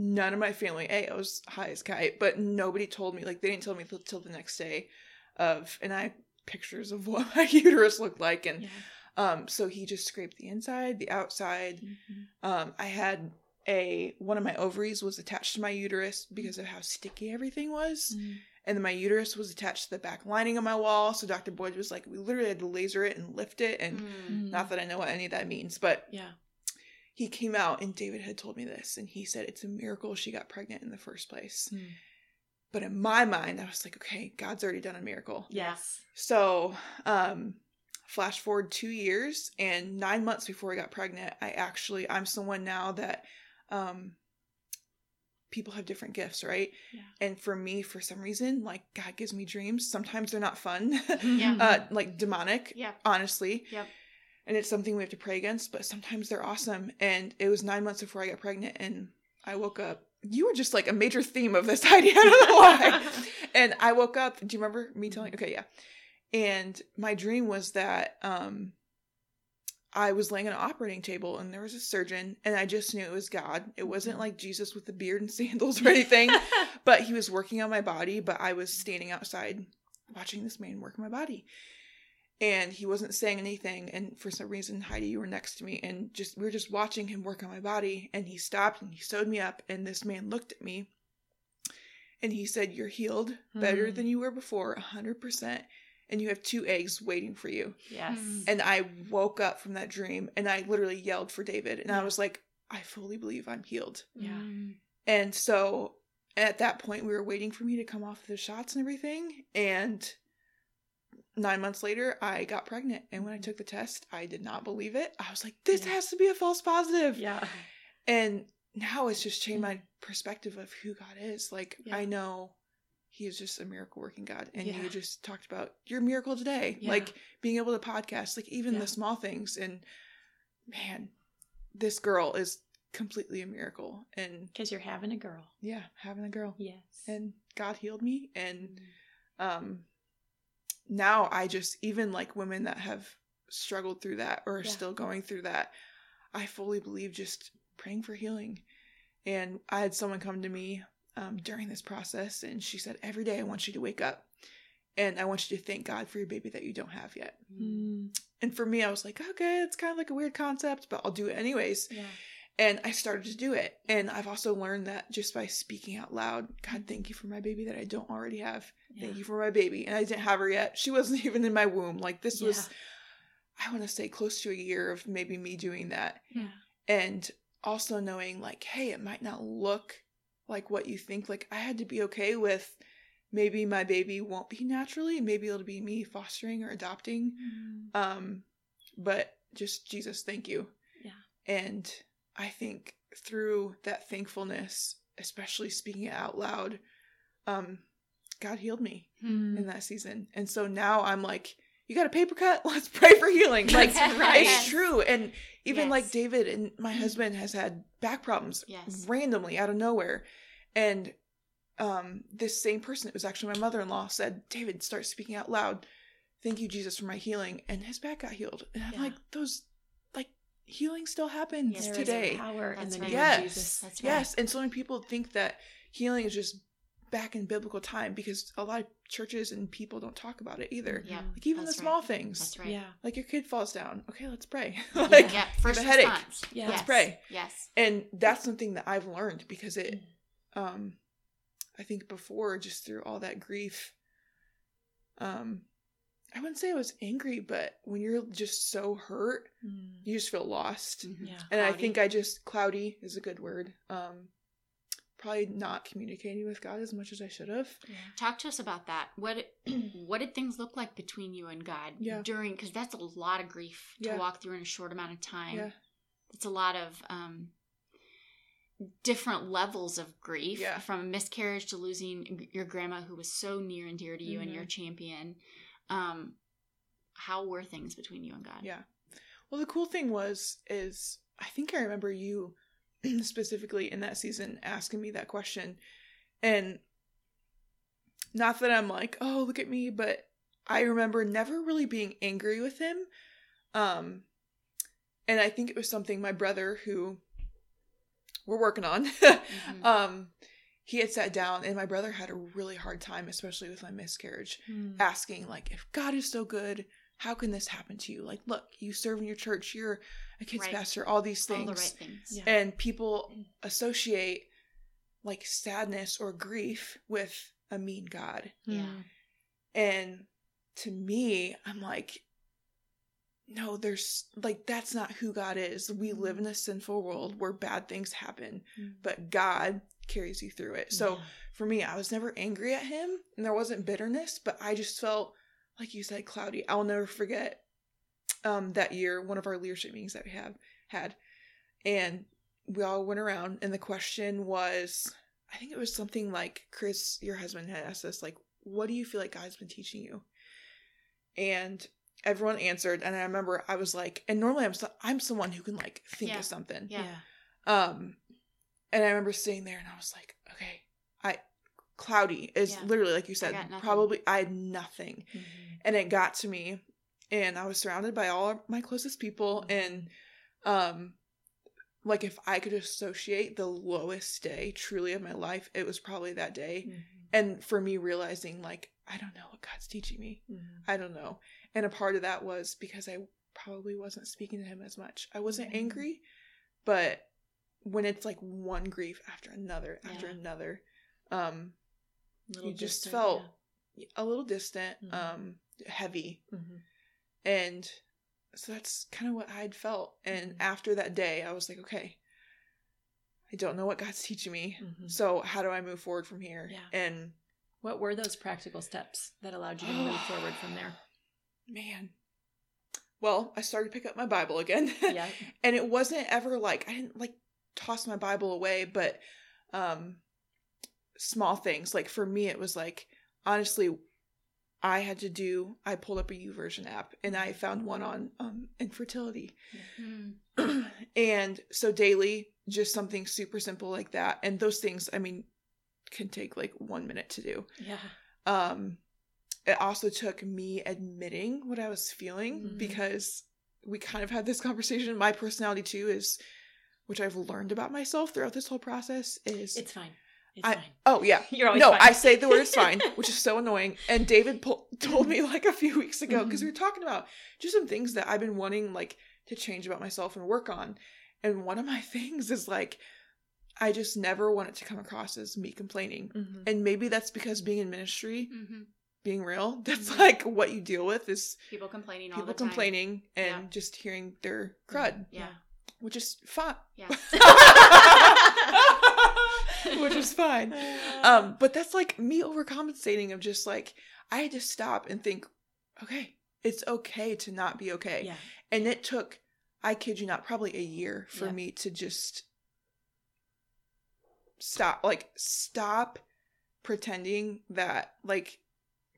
none of my family, A, I was high as kite, but nobody told me, like, they didn't tell me till, till the next day of, and I pictures of what my uterus looked like. And Yeah. um, so he just scraped the inside, the outside. Mhm. Um, I had a, one of my ovaries was attached to my uterus because of how sticky everything was. And then my uterus was attached to the back lining of my wall. So Dr. Boyd was like, we literally had to laser it and lift it. And Mm. not that I know what any of that means, but Yeah. He came out and David had told me this and he said it's a miracle she got pregnant in the first place. Mm. But in my mind I was like, okay, God's already done a miracle. Yes. So, um flash forward 2 years and 9 months before I got pregnant, I actually I'm someone now that um people have different gifts, right? Yeah. And for me for some reason, like God gives me dreams. Sometimes they're not fun. Yeah. uh like demonic, Yeah. honestly Yep. And it's something we have to pray against but sometimes they're awesome. And it was nine months before i got pregnant and i woke up. You were just like a major theme of this idea. I don't know why. And i woke up do you remember me telling okay yeah. And my dream was that um i was laying on an operating table and there was a surgeon and i just knew it was god. It wasn't like jesus with the beard and sandals or anything but he was working on my body but i was standing outside watching this man work on my body and he wasn't saying anything and for some reason heidi you were next to me and just we were just watching him work on my body and he stopped and he sewed me up and this man looked at me and he said you're healed better Hmm. than you were before 100% and you have two eggs waiting for you Yes. Mm. and i woke up from that dream and i literally yelled for david and i was like i fully believe i'm healed Yeah. Mm. and so at that point, we were waiting for me to come off the shots and everything. And nine months later, I got pregnant. And when I took the test, I did not believe it. I was like, this Yeah. has to be a false positive. Yeah. And now it's just changed my perspective of who God is. Like, Yeah. I know He is just a miracle working God. And Yeah. you just talked about your miracle today. Like being able to podcast, like even the small things. And man, this girl is completely a miracle. And Because you're having a girl. yeah, having a girl. Yes. And God healed me. And Mm. um now I just even like women that have struggled through that or are Yeah. still going through that, I fully believe just praying for healing. And I had someone come to me um, during this process, and she said, Every day I want you to wake up and I want you to thank God for your baby that you don't have yet. Mm. And for me, I was like, Okay, it's kind of like a weird concept, but I'll do it anyways. Yeah. And I started to do it. And I've also learned that just by speaking out loud, God, thank you for my baby that I don't already have. Thank you for my baby. And I didn't have her yet. She wasn't even in my womb. Like, this was, I want to say, close to a year of maybe me doing that. Yeah. And also knowing, like, hey, it might not look like what you think. Like, I had to be okay with maybe my baby won't be naturally. Maybe it'll be me fostering or adopting. Mm. Um, but just Jesus, thank you. Yeah. And I think through that thankfulness, especially speaking it out loud, um, God healed me Mm. in that season. And so now I'm like, you got a paper cut? Let's pray for healing. Like right. it's true. And even Yes. like David and my husband has had back problems Yes. randomly out of nowhere. And um this same person, it was actually my mother-in-law, said, David, start speaking out loud. Thank you, Jesus, for my healing. And his back got healed. And I'm Yeah. like, those healing still happens Yes, There is today. power in the right. name Yes. of Jesus. That's right. Yes. And so many people think that healing is just back in biblical time because a lot of churches and people don't talk about it either. Yep. Like even That's the small right. things. That's right. Yeah. Like your kid falls down. Okay, let's pray. Yeah. like yeah. First a headache. response. Yeah. Let's pray. Yes. and that's something that I've learned because it um I think before just through all that grief um I wouldn't say I was angry, but when you're just so hurt, Mm. you just feel lost. Mhm. Yeah. And I think I just cloudy is a good word. Um probably not communicating with God as much as I should have. Yeah. Talk to us about that. What what did things look like between you and God Yeah. during? Because that's a lot of grief to walk through in a short amount of time. Yeah. It's a lot of um, different levels of grief, Yeah. from a miscarriage to losing your grandma, who was so near and dear to you and Mm-hmm. your champion. Um, how were things between you and God? Yeah. Well, the cool thing was is I think I remember you specifically in that season asking me that question, and not that I'm like, oh, look at me, but I remember never really being angry with him. Um, and I think it was something my brother, who we're working on, Mhm. um, he had sat down, and my brother had a really hard time, especially with my miscarriage Mm. asking like if god is so good how can this happen to you like look you serve in your church you're a kids Right. pastor all these All things the right things. Yeah. and people associate like sadness or grief with a mean god Yeah. Mm. and to me i'm like no there's like that's not who god is we live in a sinful world where bad things happen Mm. but god carries you through it so Yeah. for me, I was never angry at him and there wasn't bitterness, but I just felt, like you said, cloudy. I'll never forget um, that year, one of our leadership meetings that we have had. And we all went around and the question was, I think it was something like Chris, your husband had asked us, like, what do you feel like God's been teaching you? And everyone answered, and I remember I was like, and normally I'm so, I'm someone who can like think Yeah. of something. Yeah. Um, and I remember sitting there and I was like, okay, I cloudy is Yeah. literally like you said, nothing. probably I had nothing, Mhm. and it got to me, and I was surrounded by all my closest people, and um, like if I could associate the lowest day truly of my life, it was probably that day, Mhm. and for me realizing like I don't know what God's teaching me, Mhm. I don't know, and a part of that was because I probably wasn't speaking to Him as much. I wasn't Mhm. angry, but when it's like one grief after another after Yeah. another um you just distant, felt a little distant Mhm. um heavy yeah. Mhm. and so that's kind of what i'd felt and Mhm. after that day i was like okay i don't know what god's teaching me Mhm. so how do i move forward from here Yeah. and What were those practical steps that allowed you to move forward from there? man well i started to pick up my bible again Yeah. and it wasn't ever like i didn't like toss my bible away but um small things like for me it was like honestly i had to do i pulled up a YouVersion app and i found one on um infertility Mm. and so daily just something super simple like that and those things i mean can take like one minute to do Yeah. um it also took me admitting what i was feeling Mhm. because we kind of had this conversation my personality too is which i've learned about myself throughout this whole process is It's fine. It's I- fine. Oh yeah. You're always no, fine. I say the word is fine, which is so annoying. And David po- told me like a few weeks ago because we were talking about just some things that I've been wanting like to change about myself and work on. And one of my things is like I just never want it to come across as me complaining. Mhm. And maybe that's because being in ministry, hmm being real, that's Mhm. like what you deal with is People complaining all people the time. complaining and Yeah. just hearing their crud, Yeah. Which is fine. Yeah. which is fine. Um, but that's like me overcompensating of just like I had to stop and think, okay, it's okay to not be okay. yeah. And it took, I kid you not, probably a year for Yeah. me to just stop, like stop pretending that like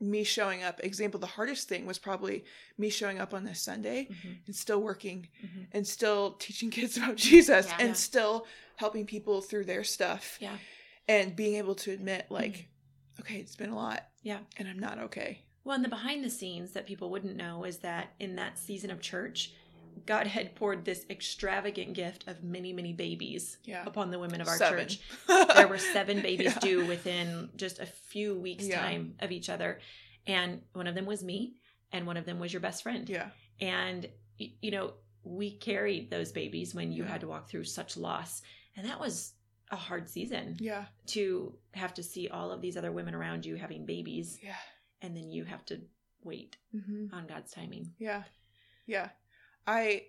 me showing up. Example, the hardest thing was probably me showing up on this Sunday Mhm. and still working Mhm. and still teaching kids about Jesus Yeah. and Yeah. still helping people through their stuff Yeah. and being able to admit like okay it's been a lot Yeah. and i'm not okay Well, and the behind the scenes that people wouldn't know is that in that season of church, God had poured this extravagant gift of many, many babies yeah upon the women of our Seven. church. There were seven babies Yeah. due within just a few weeks' Yeah. time of each other. And one of them was me, and one of them was your best friend. yeah And, you know, we carried those babies when you had to walk through such loss. And that was a hard season yeah to have to see all of these other women around you having babies, yeah and then you have to wait hmm on God's timing. yeah yeah i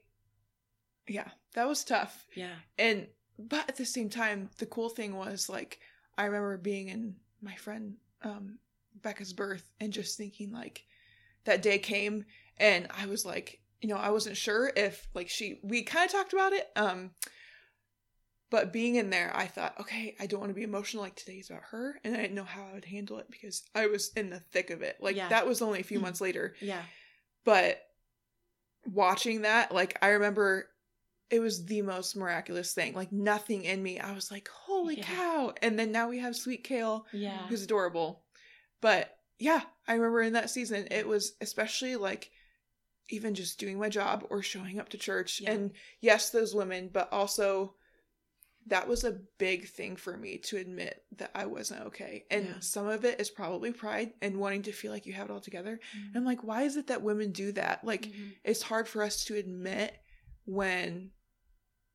yeah that was tough Yeah. and but at the same time the cool thing was like i remember being in my friend um becca's birth and just thinking like that day came and i was like you know i wasn't sure if like she we kind of talked about it um but being in there i thought okay i don't want to be emotional like today's about her and i didn't know how i would handle it because i was in the thick of it like Yeah. that was only a few Mhm. months later Yeah. but watching that like i remember it was the most miraculous thing like nothing in me i was like holy Yeah. cow and then now we have sweet kale Yeah. who's adorable but yeah i remember in that season it was especially like even just doing my job or showing up to church Yeah. and yes those women but also that was a big thing for me to admit that i wasn't okay and Yeah. some of it is probably pride and wanting to feel like you have it all together Mm-hmm. and i'm like why is it that women do that like Mhm. it's hard for us to admit when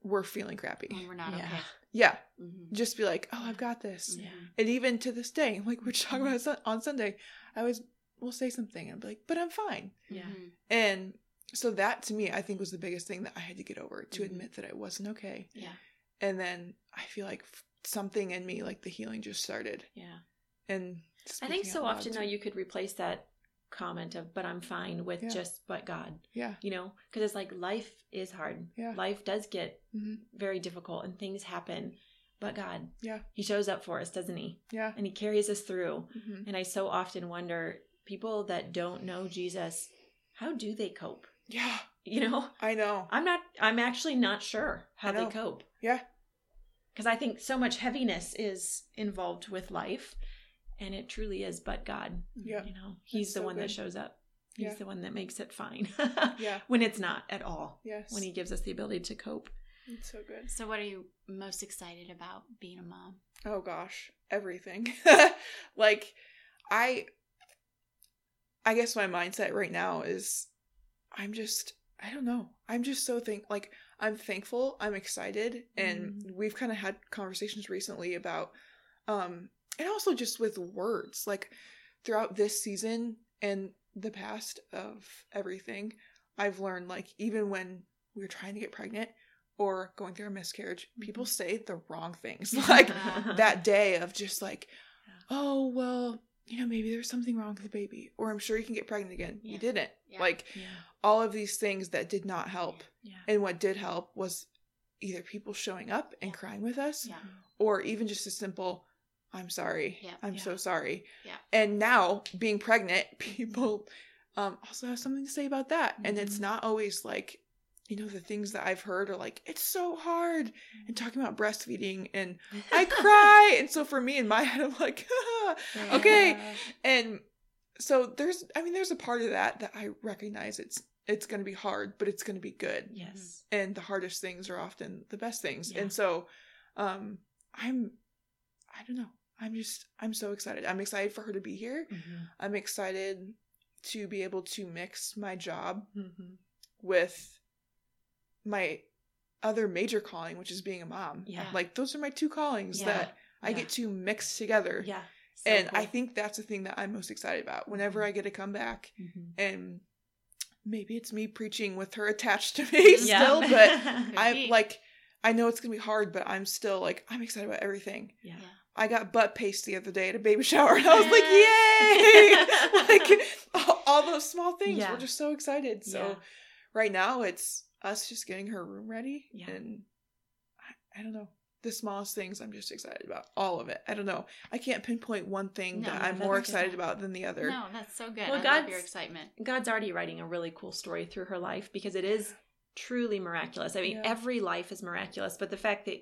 we're feeling crappy. When we're not Yeah. okay. Yeah, Mhm. just be like, oh, I've got this. Yeah. And even to this day, like we're talking about Sun- on Sunday, I always will say something and be like, but I'm fine. Yeah. And so that to me, I think was the biggest thing that I had to get over to admit that I wasn't okay. Yeah. And then I feel like something in me, like the healing, just started. Yeah. And I think so often though you could replace that comment of but I'm fine with Yeah. just but God. Yeah, You know, because it's like life is hard. Yeah. Life does get hmm very difficult and things happen, but God, Yeah. He shows up for us, doesn't He? yeah, And He carries us through. hmm And I so often wonder people that don't know Jesus, how do they cope? yeah. You know, I know. I'm not, I'm actually not sure how they cope. Yeah, Because I think so much heaviness is involved with life. And it truly is but God. Yeah. You know, He's the so one that shows up. He's Yeah. the one that makes it fine. yeah, when it's not at all. yes. When He gives us the ability to cope. it's so good. So, what are you most excited about being a mom? Oh gosh, everything. like I I guess my mindset right now is I'm just I don't know. I'm just so thank like I'm thankful, I'm excited, and we've kind of had conversations recently about um and also just with words like throughout this season and the past of everything, I've learned like even when we were trying to get pregnant or going through a miscarriage, people say the wrong things. Like that day of just like, oh, well, you know, maybe there's something wrong with the baby, or I'm sure you can get pregnant again. Yeah. You didn't. Yeah. Like Yeah. All of these things that did not help. Yeah. And what did help was either people showing up and crying with us, Yeah. or even just a simple, I'm sorry. Yeah. I'm Yeah. so sorry. Yeah. And now being pregnant, people um, also have something to say about that. And it's Mhm. not always like, you know, the things that I've heard are like, it's so hard. And talking about breastfeeding and I cry. and so for me in my head, I'm like, okay. And so there's, I mean, there's a part of that that I recognize it's, it's going to be hard, but it's going to be good. Yes. And the hardest things are often the best things. Yeah. And so, um, I'm, I don't know. I'm just I'm so excited. I'm excited for her to be here. Mm-hmm. I'm excited to be able to mix my job Mm-hmm. with my other major calling, which is being a mom. Yeah. Like those are my two callings Yeah. that I Yeah. get to mix together. Yeah. So and cool. I think that's the thing that I'm most excited about. Whenever I get to come back Mhm. and maybe it's me preaching with her attached to me still, but I be. like I know it's gonna be hard, but I'm still like I'm excited about everything. yeah. Yeah. I got butt paste the other day at a baby shower, and I was like, "Yay!" like all, all those small things. Yeah. We're just so excited. So Yeah. right now, it's us just getting her room ready, Yeah. and I, I don't know the smallest things. I'm just excited about all of it. I don't know. I can't pinpoint one thing No, that I'm more excited about than the other. No, that's so good. Well, I love God's- your excitement. God's already writing a really cool story through her life because it is truly miraculous. I mean, Yeah. every life is miraculous, but the fact that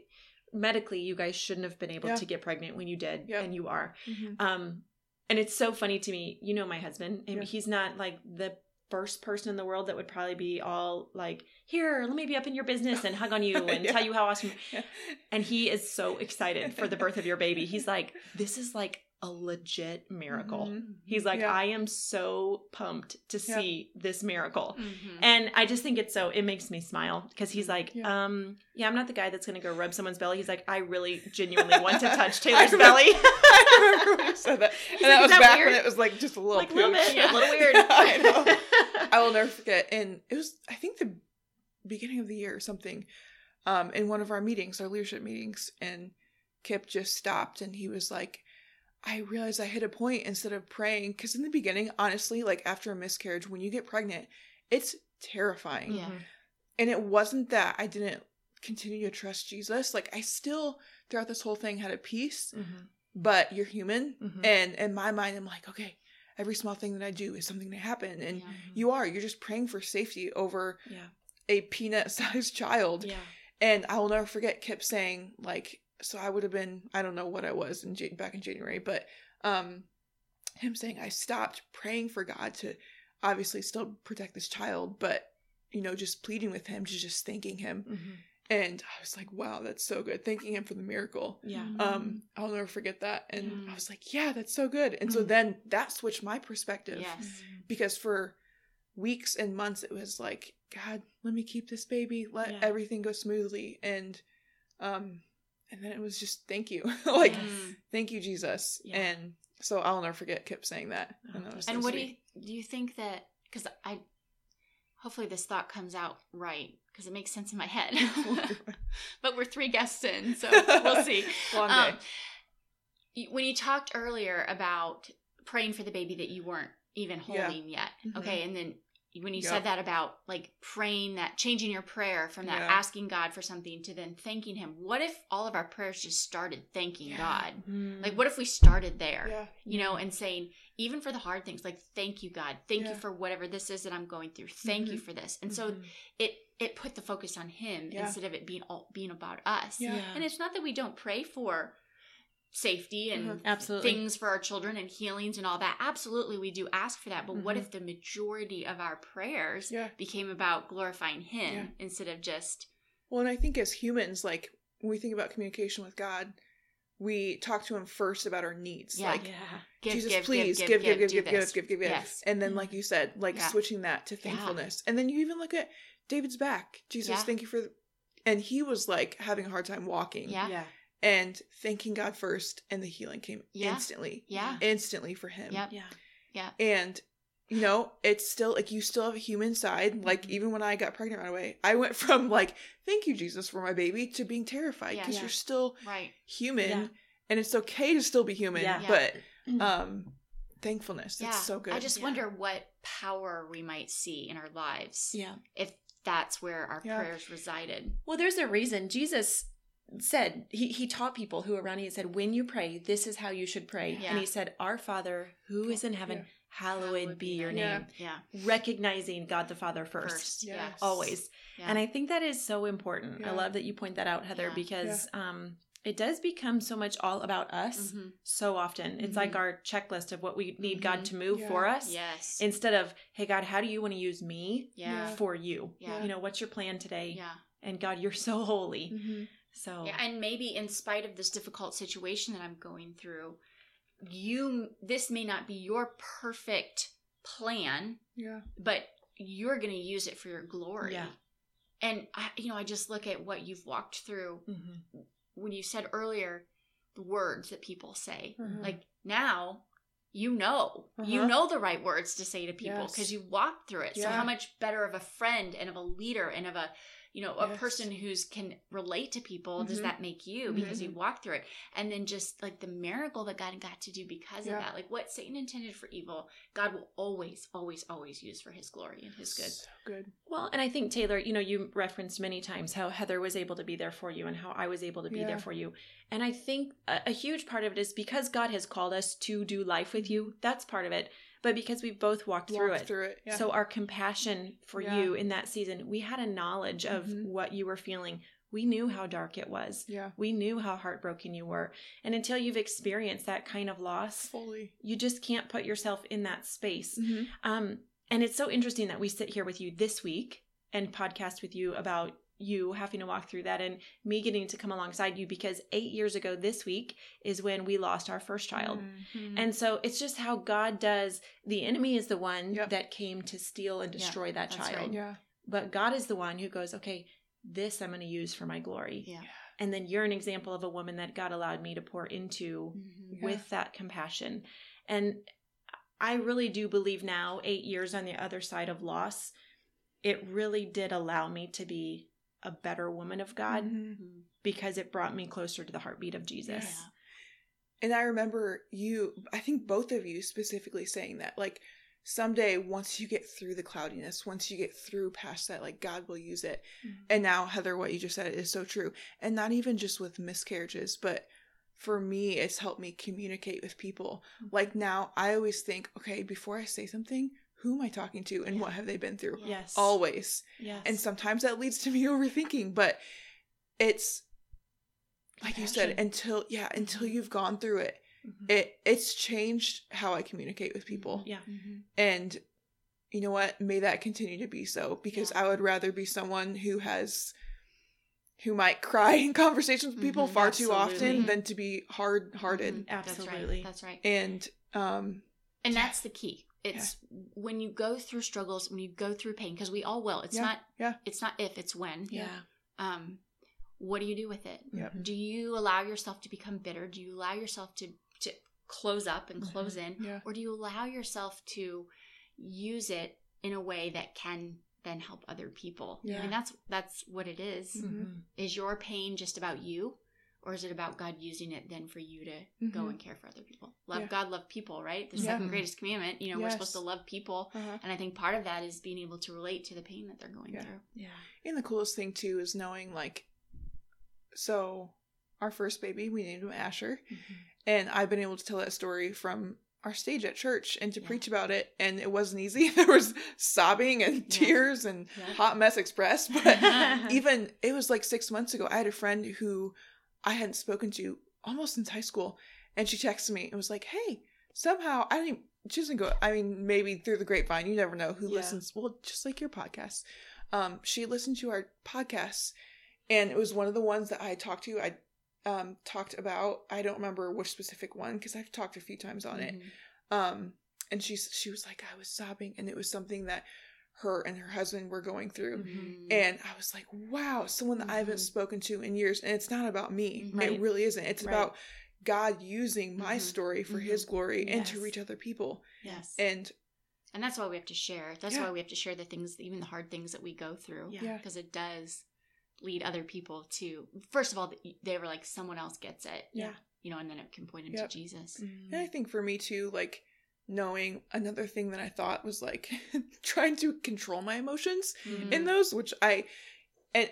medically you guys shouldn't have been able Yeah. to get pregnant when you did Yep. and you are. Mhm. Um and it's so funny to me. You know my husband, and Yeah. he's not like the first person in the world that would probably be all like, "Here, let me be up in your business and hug on you and Yeah. tell you how awesome." Yeah. And he is so excited for the birth of your baby. He's like, "This is like a legit miracle." Mhm. He's like, Yeah. I am so pumped to see this miracle. Mhm. And I just think it's so, it makes me smile because he's like, Yeah. um, yeah, I'm not the guy that's going to go rub someone's belly. He's like, I really genuinely want to touch I Taylor's remember- belly. I remember when you said that, and like, that was that back weird?" when it was like just a little like a little bit, Yeah. a little weird. Yeah, I know. I will never forget. And it was, I think, the beginning of the year or something, um, in one of our meetings, our leadership meetings, and Kip just stopped and he was like, I realized I hit a point instead of praying. Because in the beginning, honestly, like after a miscarriage, when you get pregnant, it's terrifying. Yeah. And it wasn't that I didn't continue to trust Jesus. Like, I still, throughout this whole thing, had a peace, Mhm. but you're human. Mhm. And in my mind, I'm like, okay, every small thing that I do is something to happen. And Yeah. you are, you're just praying for safety over Yeah. a peanut sized child. Yeah. And I will never forget Kip saying, like, so I would have been, I don't know what I was in Jan- back in January, but um, him saying I stopped praying for God to obviously still protect this child, but you know, just pleading with him, to just thanking him. Mhm. And I was like, wow, that's so good. Thanking him for the miracle. Yeah. Um, I'll never forget that. And Mm. I was like, yeah, that's so good. And so Mm. then that switched my perspective Yes. because for weeks and months it was like god let me keep this baby let Yeah. everything go smoothly and um and then it was just thank you like Yes. Thank you jesus Yeah. and so i'll never forget kip saying that Oh, and, that was And what sweet. do you do you think that because I hopefully this thought comes out right because it makes sense in my head. but we're three guests in, so we'll see. Um, when you talked earlier about praying for the baby that you weren't even Yeah. holding yet, Mhm. okay, and then when you Yep. said that about like praying that changing your prayer from that Yeah. asking God for something to then thanking him what if all of our prayers just started thanking Yeah. God Mm. like what if we started there yeah you know, and saying, even for the hard things, like, thank you, God. Thank you for whatever this is that I'm going through. Thank you Mhm. for this. And so Mhm. it it put the focus on him Yeah. instead of it being all being about us. Yeah. Yeah. And it's not that we don't pray for safety and Mhm. Absolutely. things for our children and healings and all that. Absolutely we do ask for that. But what Mhm. if the majority of our prayers yeah became about glorifying him Yeah. instead of just well and i think as humans like when we think about communication with god we talk to him first about our needs Yeah. like yeah. give, Jesus, give, please give, give, give, give, do give, give, this. give, give, give, Yes. And then, like you said, like Yeah. switching that to Yeah. thankfulness. And then you even look at David's back. Jesus, Yeah. thank you for. And he was like having a hard time walking. Yeah. Yeah. And thanking God first, and the healing came Yeah. instantly. Yeah. Instantly for him. Yep. Yeah. And you know, it's still like you still have a human side. Like Mm-hmm. Mhm. even when I got pregnant right away, I went from like, thank you, Jesus, for my baby to being terrified Yeah. because Yeah. you're still Right. human. Yeah. And it's okay to still be human. Yeah. Yeah. But um thankfulness. Yeah. It's so good. I just Yeah. wonder what power we might see in our lives Yeah. if that's where our Yeah. prayers resided. Well, there's a reason Jesus said he he taught people who were around. He said, "When you pray, this is how you should pray." Yeah. And he said, "Our Father who is in heaven, Yeah. hallowed be your name." Yeah. Recognizing God the Father first, First. Yes. Yes. always. Yeah. And I think that is so important. I love that you point that out, Heather, Yeah. because um, it does become so much all about us Mhm. so often. It's Mhm. like our checklist of what we need God Mhm. to move Yeah. for us, Yes. instead of, "Hey God, how do you want to use me yeah. for you? Yeah. You know, what's your plan today?" Yeah. And God, you're so holy. So Yeah, and maybe in spite of this difficult situation that I'm going through, you this may not be your perfect plan, Yeah. but you're going to use it for your glory. Yeah. And I, you know, I just look at what you've walked through Mhm. when you said earlier the words that people say. Mhm. Like now, you know, you Uh-huh. know the right words to say to people Yes. because you walked through it. So how much better of a friend and of a leader and of a you know a Yes. person who's can relate to people does Mhm. that make you because you walked through it and then just like the miracle that god got to do because Yeah. of that like what satan intended for evil god will always always always use for his glory and his good So good. Well, and I think Taylor, you know, you referenced many times how Heather was able to be there for you and how I was able to be Yeah. there for you. And I think a, a huge part of it is because God has called us to do life with you. That's part of it. But because we've both walked through it. through it. Yeah. So our compassion for Yeah. you in that season, we had a knowledge of Mhm. what you were feeling. We knew how dark it was. yeah. We knew how heartbroken you were. And until you've experienced that kind of loss, Fully. you just can't put yourself in that space. Mm-hmm. Um, and it's so interesting that we sit here with you this week and podcast with you about you having to walk through that and me getting to come alongside you because eight years ago this week is when we lost our first child. Mm-hmm. And so it's just how God does. The enemy is the one Yep. that came to steal and Yeah, destroy that child. right. yeah. But God is the one who goes, okay, this I'm going to use for my glory. yeah And then you're an example of a woman that God allowed me to pour into Mhm. Yeah. with that compassion. And I really do believe now, eight years on the other side of loss, it really did allow me to be a better woman of God Mhm. Mhm. because it brought me closer to the heartbeat of Jesus. Yeah. And I remember you, I think both of you specifically saying that, like, someday once you get through the cloudiness, once you get through past that, like, God will use it. Mhm. And now, Heather, what you just said is so true. And not even just with miscarriages, but for me, it's helped me communicate with people. Like, now I always think, okay, before I say something, who am I talking to and Yeah. what have they been through? Yes. Always. Yes. And sometimes that leads to me overthinking, but it's like you said, until yeah, until Mhm. you've gone through it, Mhm. it it's changed how I communicate with people. Yeah. Mhm. And you know what? May that continue to be so because Yeah. I would rather be someone who has who might cry in conversations with people Mhm, far too often than to be hard hearted. Mhm. Absolutely. that's right that's right And um and Yeah. that's the key it's when you go through struggles when you go through pain because we all will it's Yeah, not yeah. it's not if it's when Yeah. um what do you do with it Yep. Mhm. do you allow yourself to become bitter do you allow yourself to to close up and close in yeah. or do you allow yourself to use it in a way that can then help other people Yeah. i mean that's that's what it is. Mhm. is your pain just about you or is it about god using it then for you to go Mhm. and care for other people love Yeah. god love people right the Yeah. second greatest commandment you know we're supposed to love people Uh-huh. and i think part of that is being able to relate to the pain that they're going Yeah. through Yeah. And the coolest thing too is knowing like so our first baby, we named him Asher. Mhm. And I've been able to tell that story from our stage at church and to Yeah. preach about it. And it wasn't easy. There was sobbing and Yeah. tears and Yeah. hot mess express. But even it was like six months ago, I had a friend who I hadn't spoken to almost since high school. And she texted me and was like, hey, somehow I even, she doesn't go, I mean, maybe through the grapevine, you never know who Yeah. listens. Well, just like your podcast. Um, she listened to our podcasts and it was one of the ones that I talked to. I um talked about I don't remember which specific one because I've talked a few times on it. Mhm. Um and she's she was like I was sobbing and it was something that her and her husband were going through. Mhm. And I was like, wow, someone that I haven't Mhm. spoken to in years. And it's not about me. Right. It really isn't. It's Right. about God using my Mhm. story for his glory and to reach other people. yes And and that's why we have to share that's Yeah. why we have to share the things even the hard things that we go through Yeah. because it does lead other people to first of all they were like someone else gets it Yeah. you know and then it can point them Yep. to jesus Mm-hmm. And I think for me too, like knowing another thing that I thought was like trying to control my emotions Mhm. in those, which I, and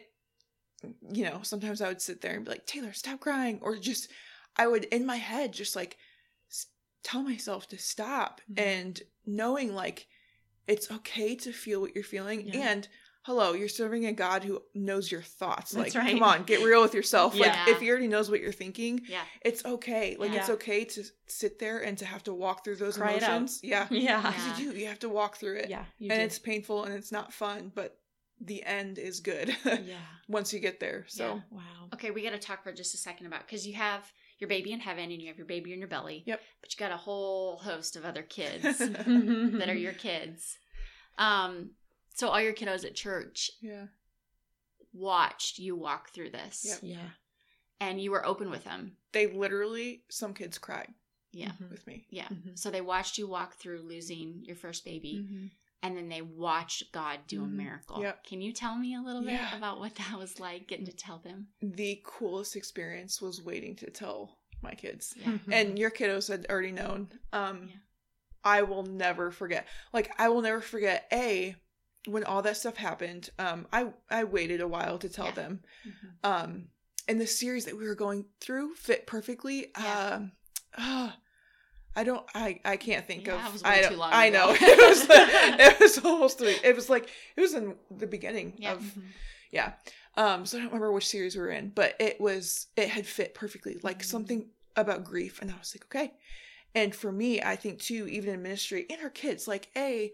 you know, sometimes I would sit there and be like, Taylor, stop crying, or just I would in my head just like s- tell myself to stop, Mhm. and knowing like it's okay to feel what you're feeling, Yeah. and hello, you're serving a God who knows your thoughts. That's like, right. come on, get real with yourself. Yeah. Like, if he already knows what you're thinking, yeah it's okay. Like, it's okay to sit there and to have to walk through those Cry emotions. Yeah. Yeah. Because you do, you have to walk through it. Yeah. You and do. it's painful and it's not fun, but the end is good Yeah. once you get there. So Yeah. Wow. Okay, we got to talk for just a second about because you have your baby in heaven and you have your baby in your belly. Yep. But you got a whole host of other kids that that are your kids. Um, so all your kiddos at church yeah. watched you walk through this, Yep. Yeah. and you were open with them. They literally some kids cried Yeah, Mhm. with me. yeah. Mhm. So they watched you walk through losing your first baby, Mhm. and then they watched God do a Mhm. miracle. Yep. Can you tell me a little bit about what that was like getting to tell them? The coolest experience was waiting to tell my kids. Yeah. and your kiddos had already known. Um, Yeah. I will never forget. Like I will never forget. A when all that stuff happened. Um, I I waited a while to tell Yeah. them. Mhm. Um, and the series that we were going through fit perfectly. Yeah. Um, I don't. I I can't think Yeah, of. it was way I too don't- long I know it was. it was almost. three- It was like it was in the beginning Yeah. of Mhm. yeah. Um, so I don't remember which series we were in, but it was it had fit perfectly. Like Mhm. something about grief, and I was like, okay. And for me, I think too, even in ministry, and her kids, like a,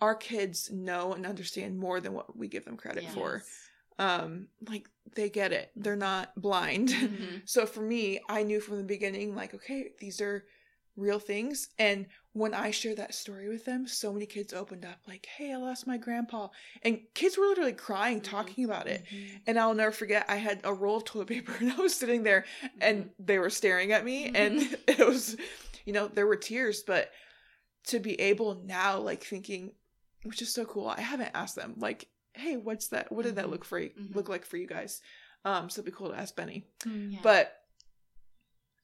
our kids know and understand more than what we give them credit Yes. for. Um, like they get it; they're not blind. Mhm. so for me, I knew from the beginning, like, okay, these are real things. And when I shared that story with them, so many kids opened up, like, hey, I lost my grandpa. And kids were literally crying, Mhm. talking about it. Mhm. And I'll never forget, I had a roll of toilet paper and I was sitting there and they were staring at me. And it was, you know, there were tears. But to be able now, like, thinking, which is so cool, I haven't asked them, like, hey, what's that? What did that Mhm. look for you, Mhm. look like for you guys? Um, so it'd be cool to ask Benny. Mhm. Yeah. But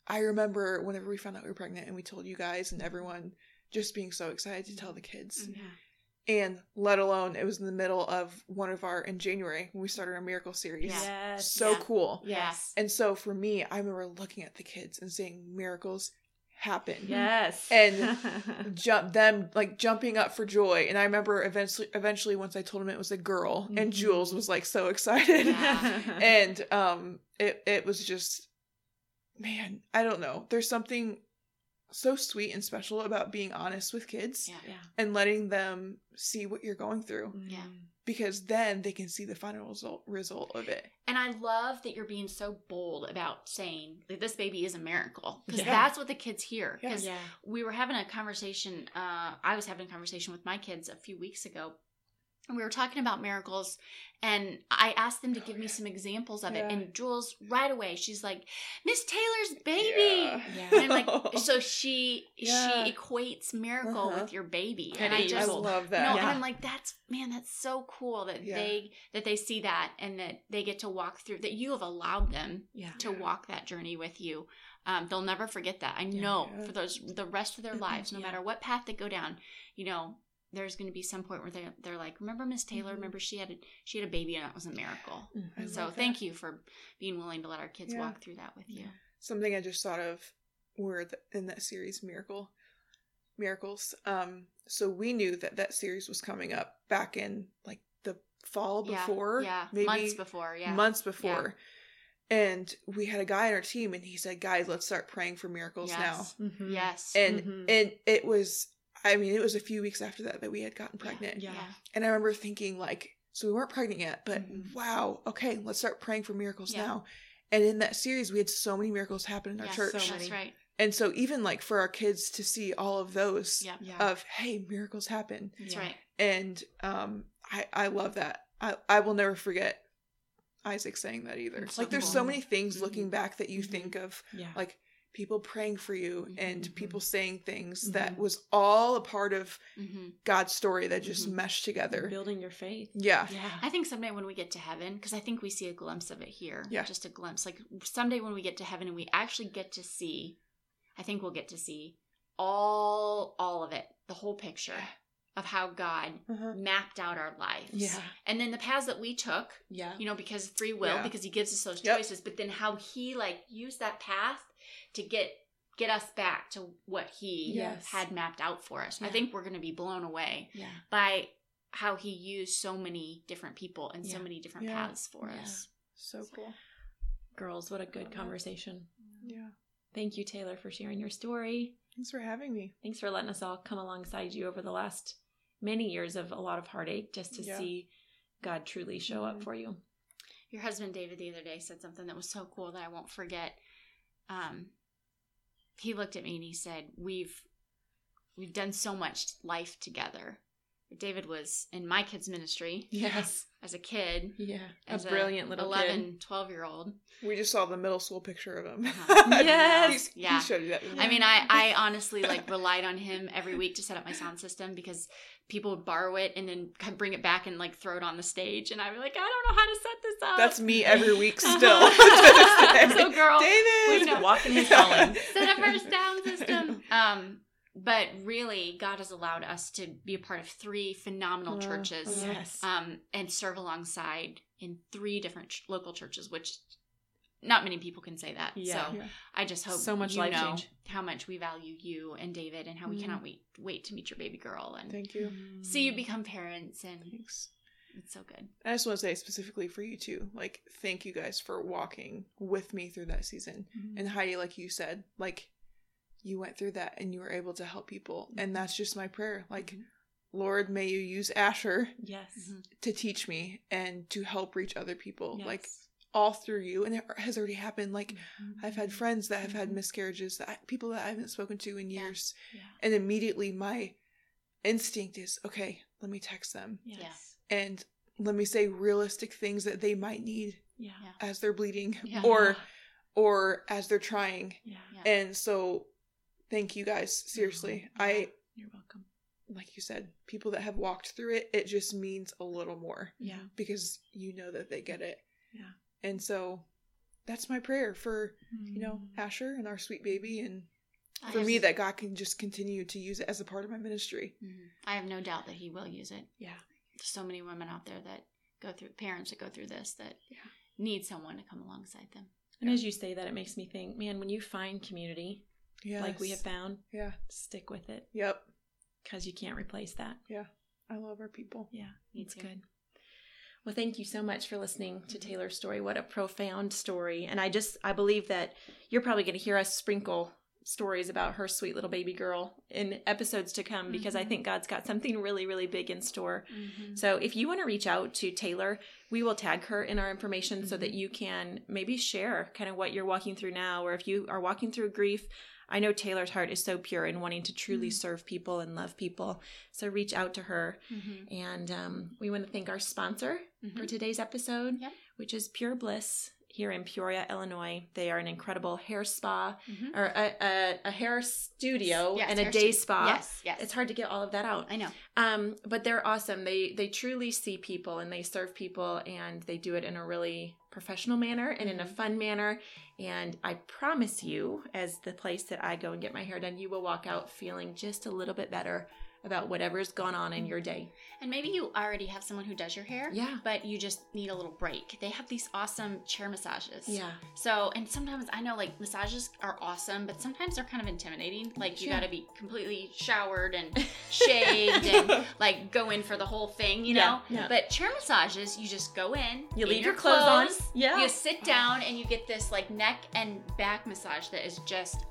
I remember whenever we found out we were pregnant and we told you guys and everyone just being so excited to tell the kids. Mhm. Yeah. And let alone it was in the middle of one of our in January when we started our miracle series. Yes. So Yeah. cool. Yes. And so for me, I remember looking at the kids and saying miracles happen. Yes. And jump them like jumping up for joy. And I remember eventually eventually once I told him it was a girl and Mhm. Jules was like so excited. Yeah. and um it it was just man i don't know there's something so sweet and special about being honest with kids Yeah. yeah. and letting them see what you're going through Yeah. Mhm. because then they can see the final result result of it And I love that you're being so bold about saying that this baby is a miracle because Yeah. that's what the kids hear. Yeah. Because Yeah. we were having a conversation. Uh, I was having a conversation with my kids a few weeks ago, and we were talking about miracles. And I asked them to give me some examples of it. And Jules, right away, she's like, "Miss Taylor's baby." Yeah. And I'm like, so she Yeah. she equates miracle Uh-huh. with your baby, and I just i love no, that and I'm like, that's man, that's so cool that Yeah. they that they see that and that they get to walk through that you have allowed them Yeah. to walk that journey with you. Um, they'll never forget that. I Yeah. know for those the rest of their lives, no Yeah. matter what path they go down, you know, there's going to be some point where they they're like, remember Miss Taylor? Mhm. Remember she had a, she had a baby and that was a miracle. Mhm. So thank you for being willing to let our kids Yeah. walk through that with you. Something i just thought of were the, in that series miracle miracles um so we knew that that series was coming up back in like the fall before yeah, maybe months before, yeah, months before. And we had a guy on our team and he said, Guys, let's start praying for miracles Yes. Mhm. yes, now. And Mhm. and it was I mean, it was a few weeks after that that we had gotten pregnant. Yeah. And I remember thinking like so we weren't pregnant yet, but Mhm. wow, okay, let's start praying for miracles Yeah. now. And in that series we had so many miracles happen in our Yes, church. so that's many. right. And so even like for our kids to see all of those Yeah, Yeah. of hey, miracles happen. that's Yeah. right. And um I I love that. I I will never forget Isaac saying that either. It's so like there's cool. so many things Mhm. looking back that you Mhm. think of yeah. like people praying for you and Mhm. people saying things that Mhm. was all a part of hmm God's story that just Mhm. meshed together. building your faith. Yeah. Yeah. I think someday when we get to heaven, because I think we see a glimpse of it here. Yeah. Just a glimpse. Like someday when we get to heaven and we actually get to see, I think we'll get to see all all of it, the whole picture of how God Uh-huh. mapped out our lives. Yeah. And then the paths that we took, Yeah. you know, because free will, Yeah. because he gives us those Yep. choices, but then how he like used that path to get get us back to what he Yes. had mapped out for us. I think we're gonna be blown away Yeah. by how he used so many different people and so many different Yeah. paths for Yeah. us. So cool. Girls, what a good Love it. conversation. Yeah. Thank you, Taylor, for sharing your story. Thanks for having me. Thanks for letting us all come alongside you over the last many years of a lot of heartache just to Yeah. see God truly show up Mhm. for you. Your husband David the other day said something that was so cool that I won't forget. Um, he looked at me and he said, "We've we've done so much life together." David was in my kids' ministry Yes. as a kid, Yeah. A as brilliant little 11, kid. 12 year old. We just saw the middle school picture of him. Uh-huh. Yes. He's- Yeah. He showed you that. I mean, I, I honestly like relied on him every week to set up my sound system because people would borrow it and then bring it back and like throw it on the stage, and I'd be like, I don't know how to set this up. That's me every week still. to this day. so, girl, David, we know. Walking his calling. set up our sound system. Um, but really, God has allowed us to be a part of three phenomenal Uh, churches. Yes. um, and serve alongside in three different ch- local churches, which not many people can say that. Yeah. So Yeah. I just hope So much you life know change. how much we value you and David, and how we Mhm. cannot wait wait to meet your baby girl and Thank you. see you become parents. And Thanks. it's so good. I just want to say specifically for you too, like thank you guys for walking with me through that season. Mm-hmm. And Heidi, like you said, like you went through that and you were able to help people. And that's just my prayer. Like, Mhm. Lord, may you use Asher Yes. Mhm. to teach me and to help reach other people. Like all through you. And it has already happened. Like I've had Mm-hmm. friends that have had miscarriages, that I, people that I haven't spoken to in years. Yeah. And immediately my instinct is, okay, let me text them Yes. and let me say realistic things that they might need Yeah. Yeah. as they're bleeding Yeah. or or as they're trying. Yeah. Yeah. And so thank you guys. Seriously. Yeah. I You're welcome. like you said, people that have walked through it, it just means a little more Yeah. because you know that they get it. Yeah. And so that's my prayer for, you know, Mm. Asher and our sweet baby and for have- me that God can just continue to use it as a part of my ministry. Mhm. I have no doubt that He will use it. Yeah. There's so many women out there that go through parents that go through this that Yeah. need someone to come alongside them. And as you say that, it makes me think, man, when you find community Yeah. like we have found, Yeah. stick with it Yep. because you can't replace that. Yeah. I love our people. Yeah, it's good. Well, thank you so much for listening to Taylor's story. What a profound story. And I just, I believe that you're probably going to hear us sprinkle stories about her sweet little baby girl in episodes to come because I Mhm. think God's got something really, really big in store. Mm-hmm. So if you want to reach out to Taylor, we will tag her in our information so that Mhm. you can maybe share kind of what you're walking through now, or if you are walking through grief. I know Taylor's heart is so pure in wanting to truly Mhm. serve people and love people. So reach out to her. Mm-hmm. And um, we want to thank our sponsor Mm-hmm. for today's episode, Yep. which is Pure Bliss here in Peoria, Illinois. They are an incredible hair spa Mm-hmm. or a, a, a hair studio Yes, and a day stu- spa. Yes, yes. It's hard to get all of that out. I know. Um, but they're awesome. They they truly see people and they serve people and they do it in a really professional manner and in a Mhm. fun manner. And I promise you, as the place that I go and get my hair done, you will walk out feeling just a little bit better about whatever's gone on in your day. And maybe you already have someone who does your hair. Yeah. But you just need a little break. They have these awesome chair massages. Yeah. So, and sometimes I know like massages are awesome, but sometimes they're kind of intimidating. Like you got to be completely showered and shaved and like go in for the whole thing, you know? Yeah, yeah. But chair massages, you just go in, You leave your clothes on. Yeah. You sit down and you get this like neck and back massage that is just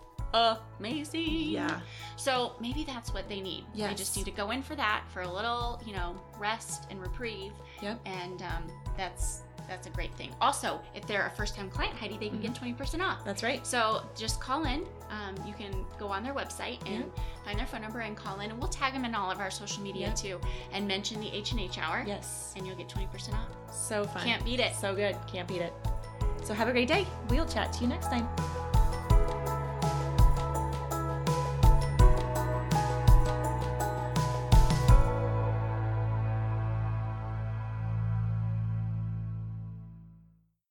amazing. Yeah. So maybe that's what they need. They just need to go in for that for a little, you know, rest and reprieve. Yep. And um, that's that's a great thing. Also, if they're a first-time client, Heidi, they can get twenty percent off. That's right. So just call in. Um, you can go on their website and find their phone number and call in, and we'll tag them in all of our social media Yeah. too, and mention the H and H Hour, Yes. and you'll get twenty percent off. So fun. Can't beat it. So good. Can't beat it. So have a great day. We'll chat to you next time.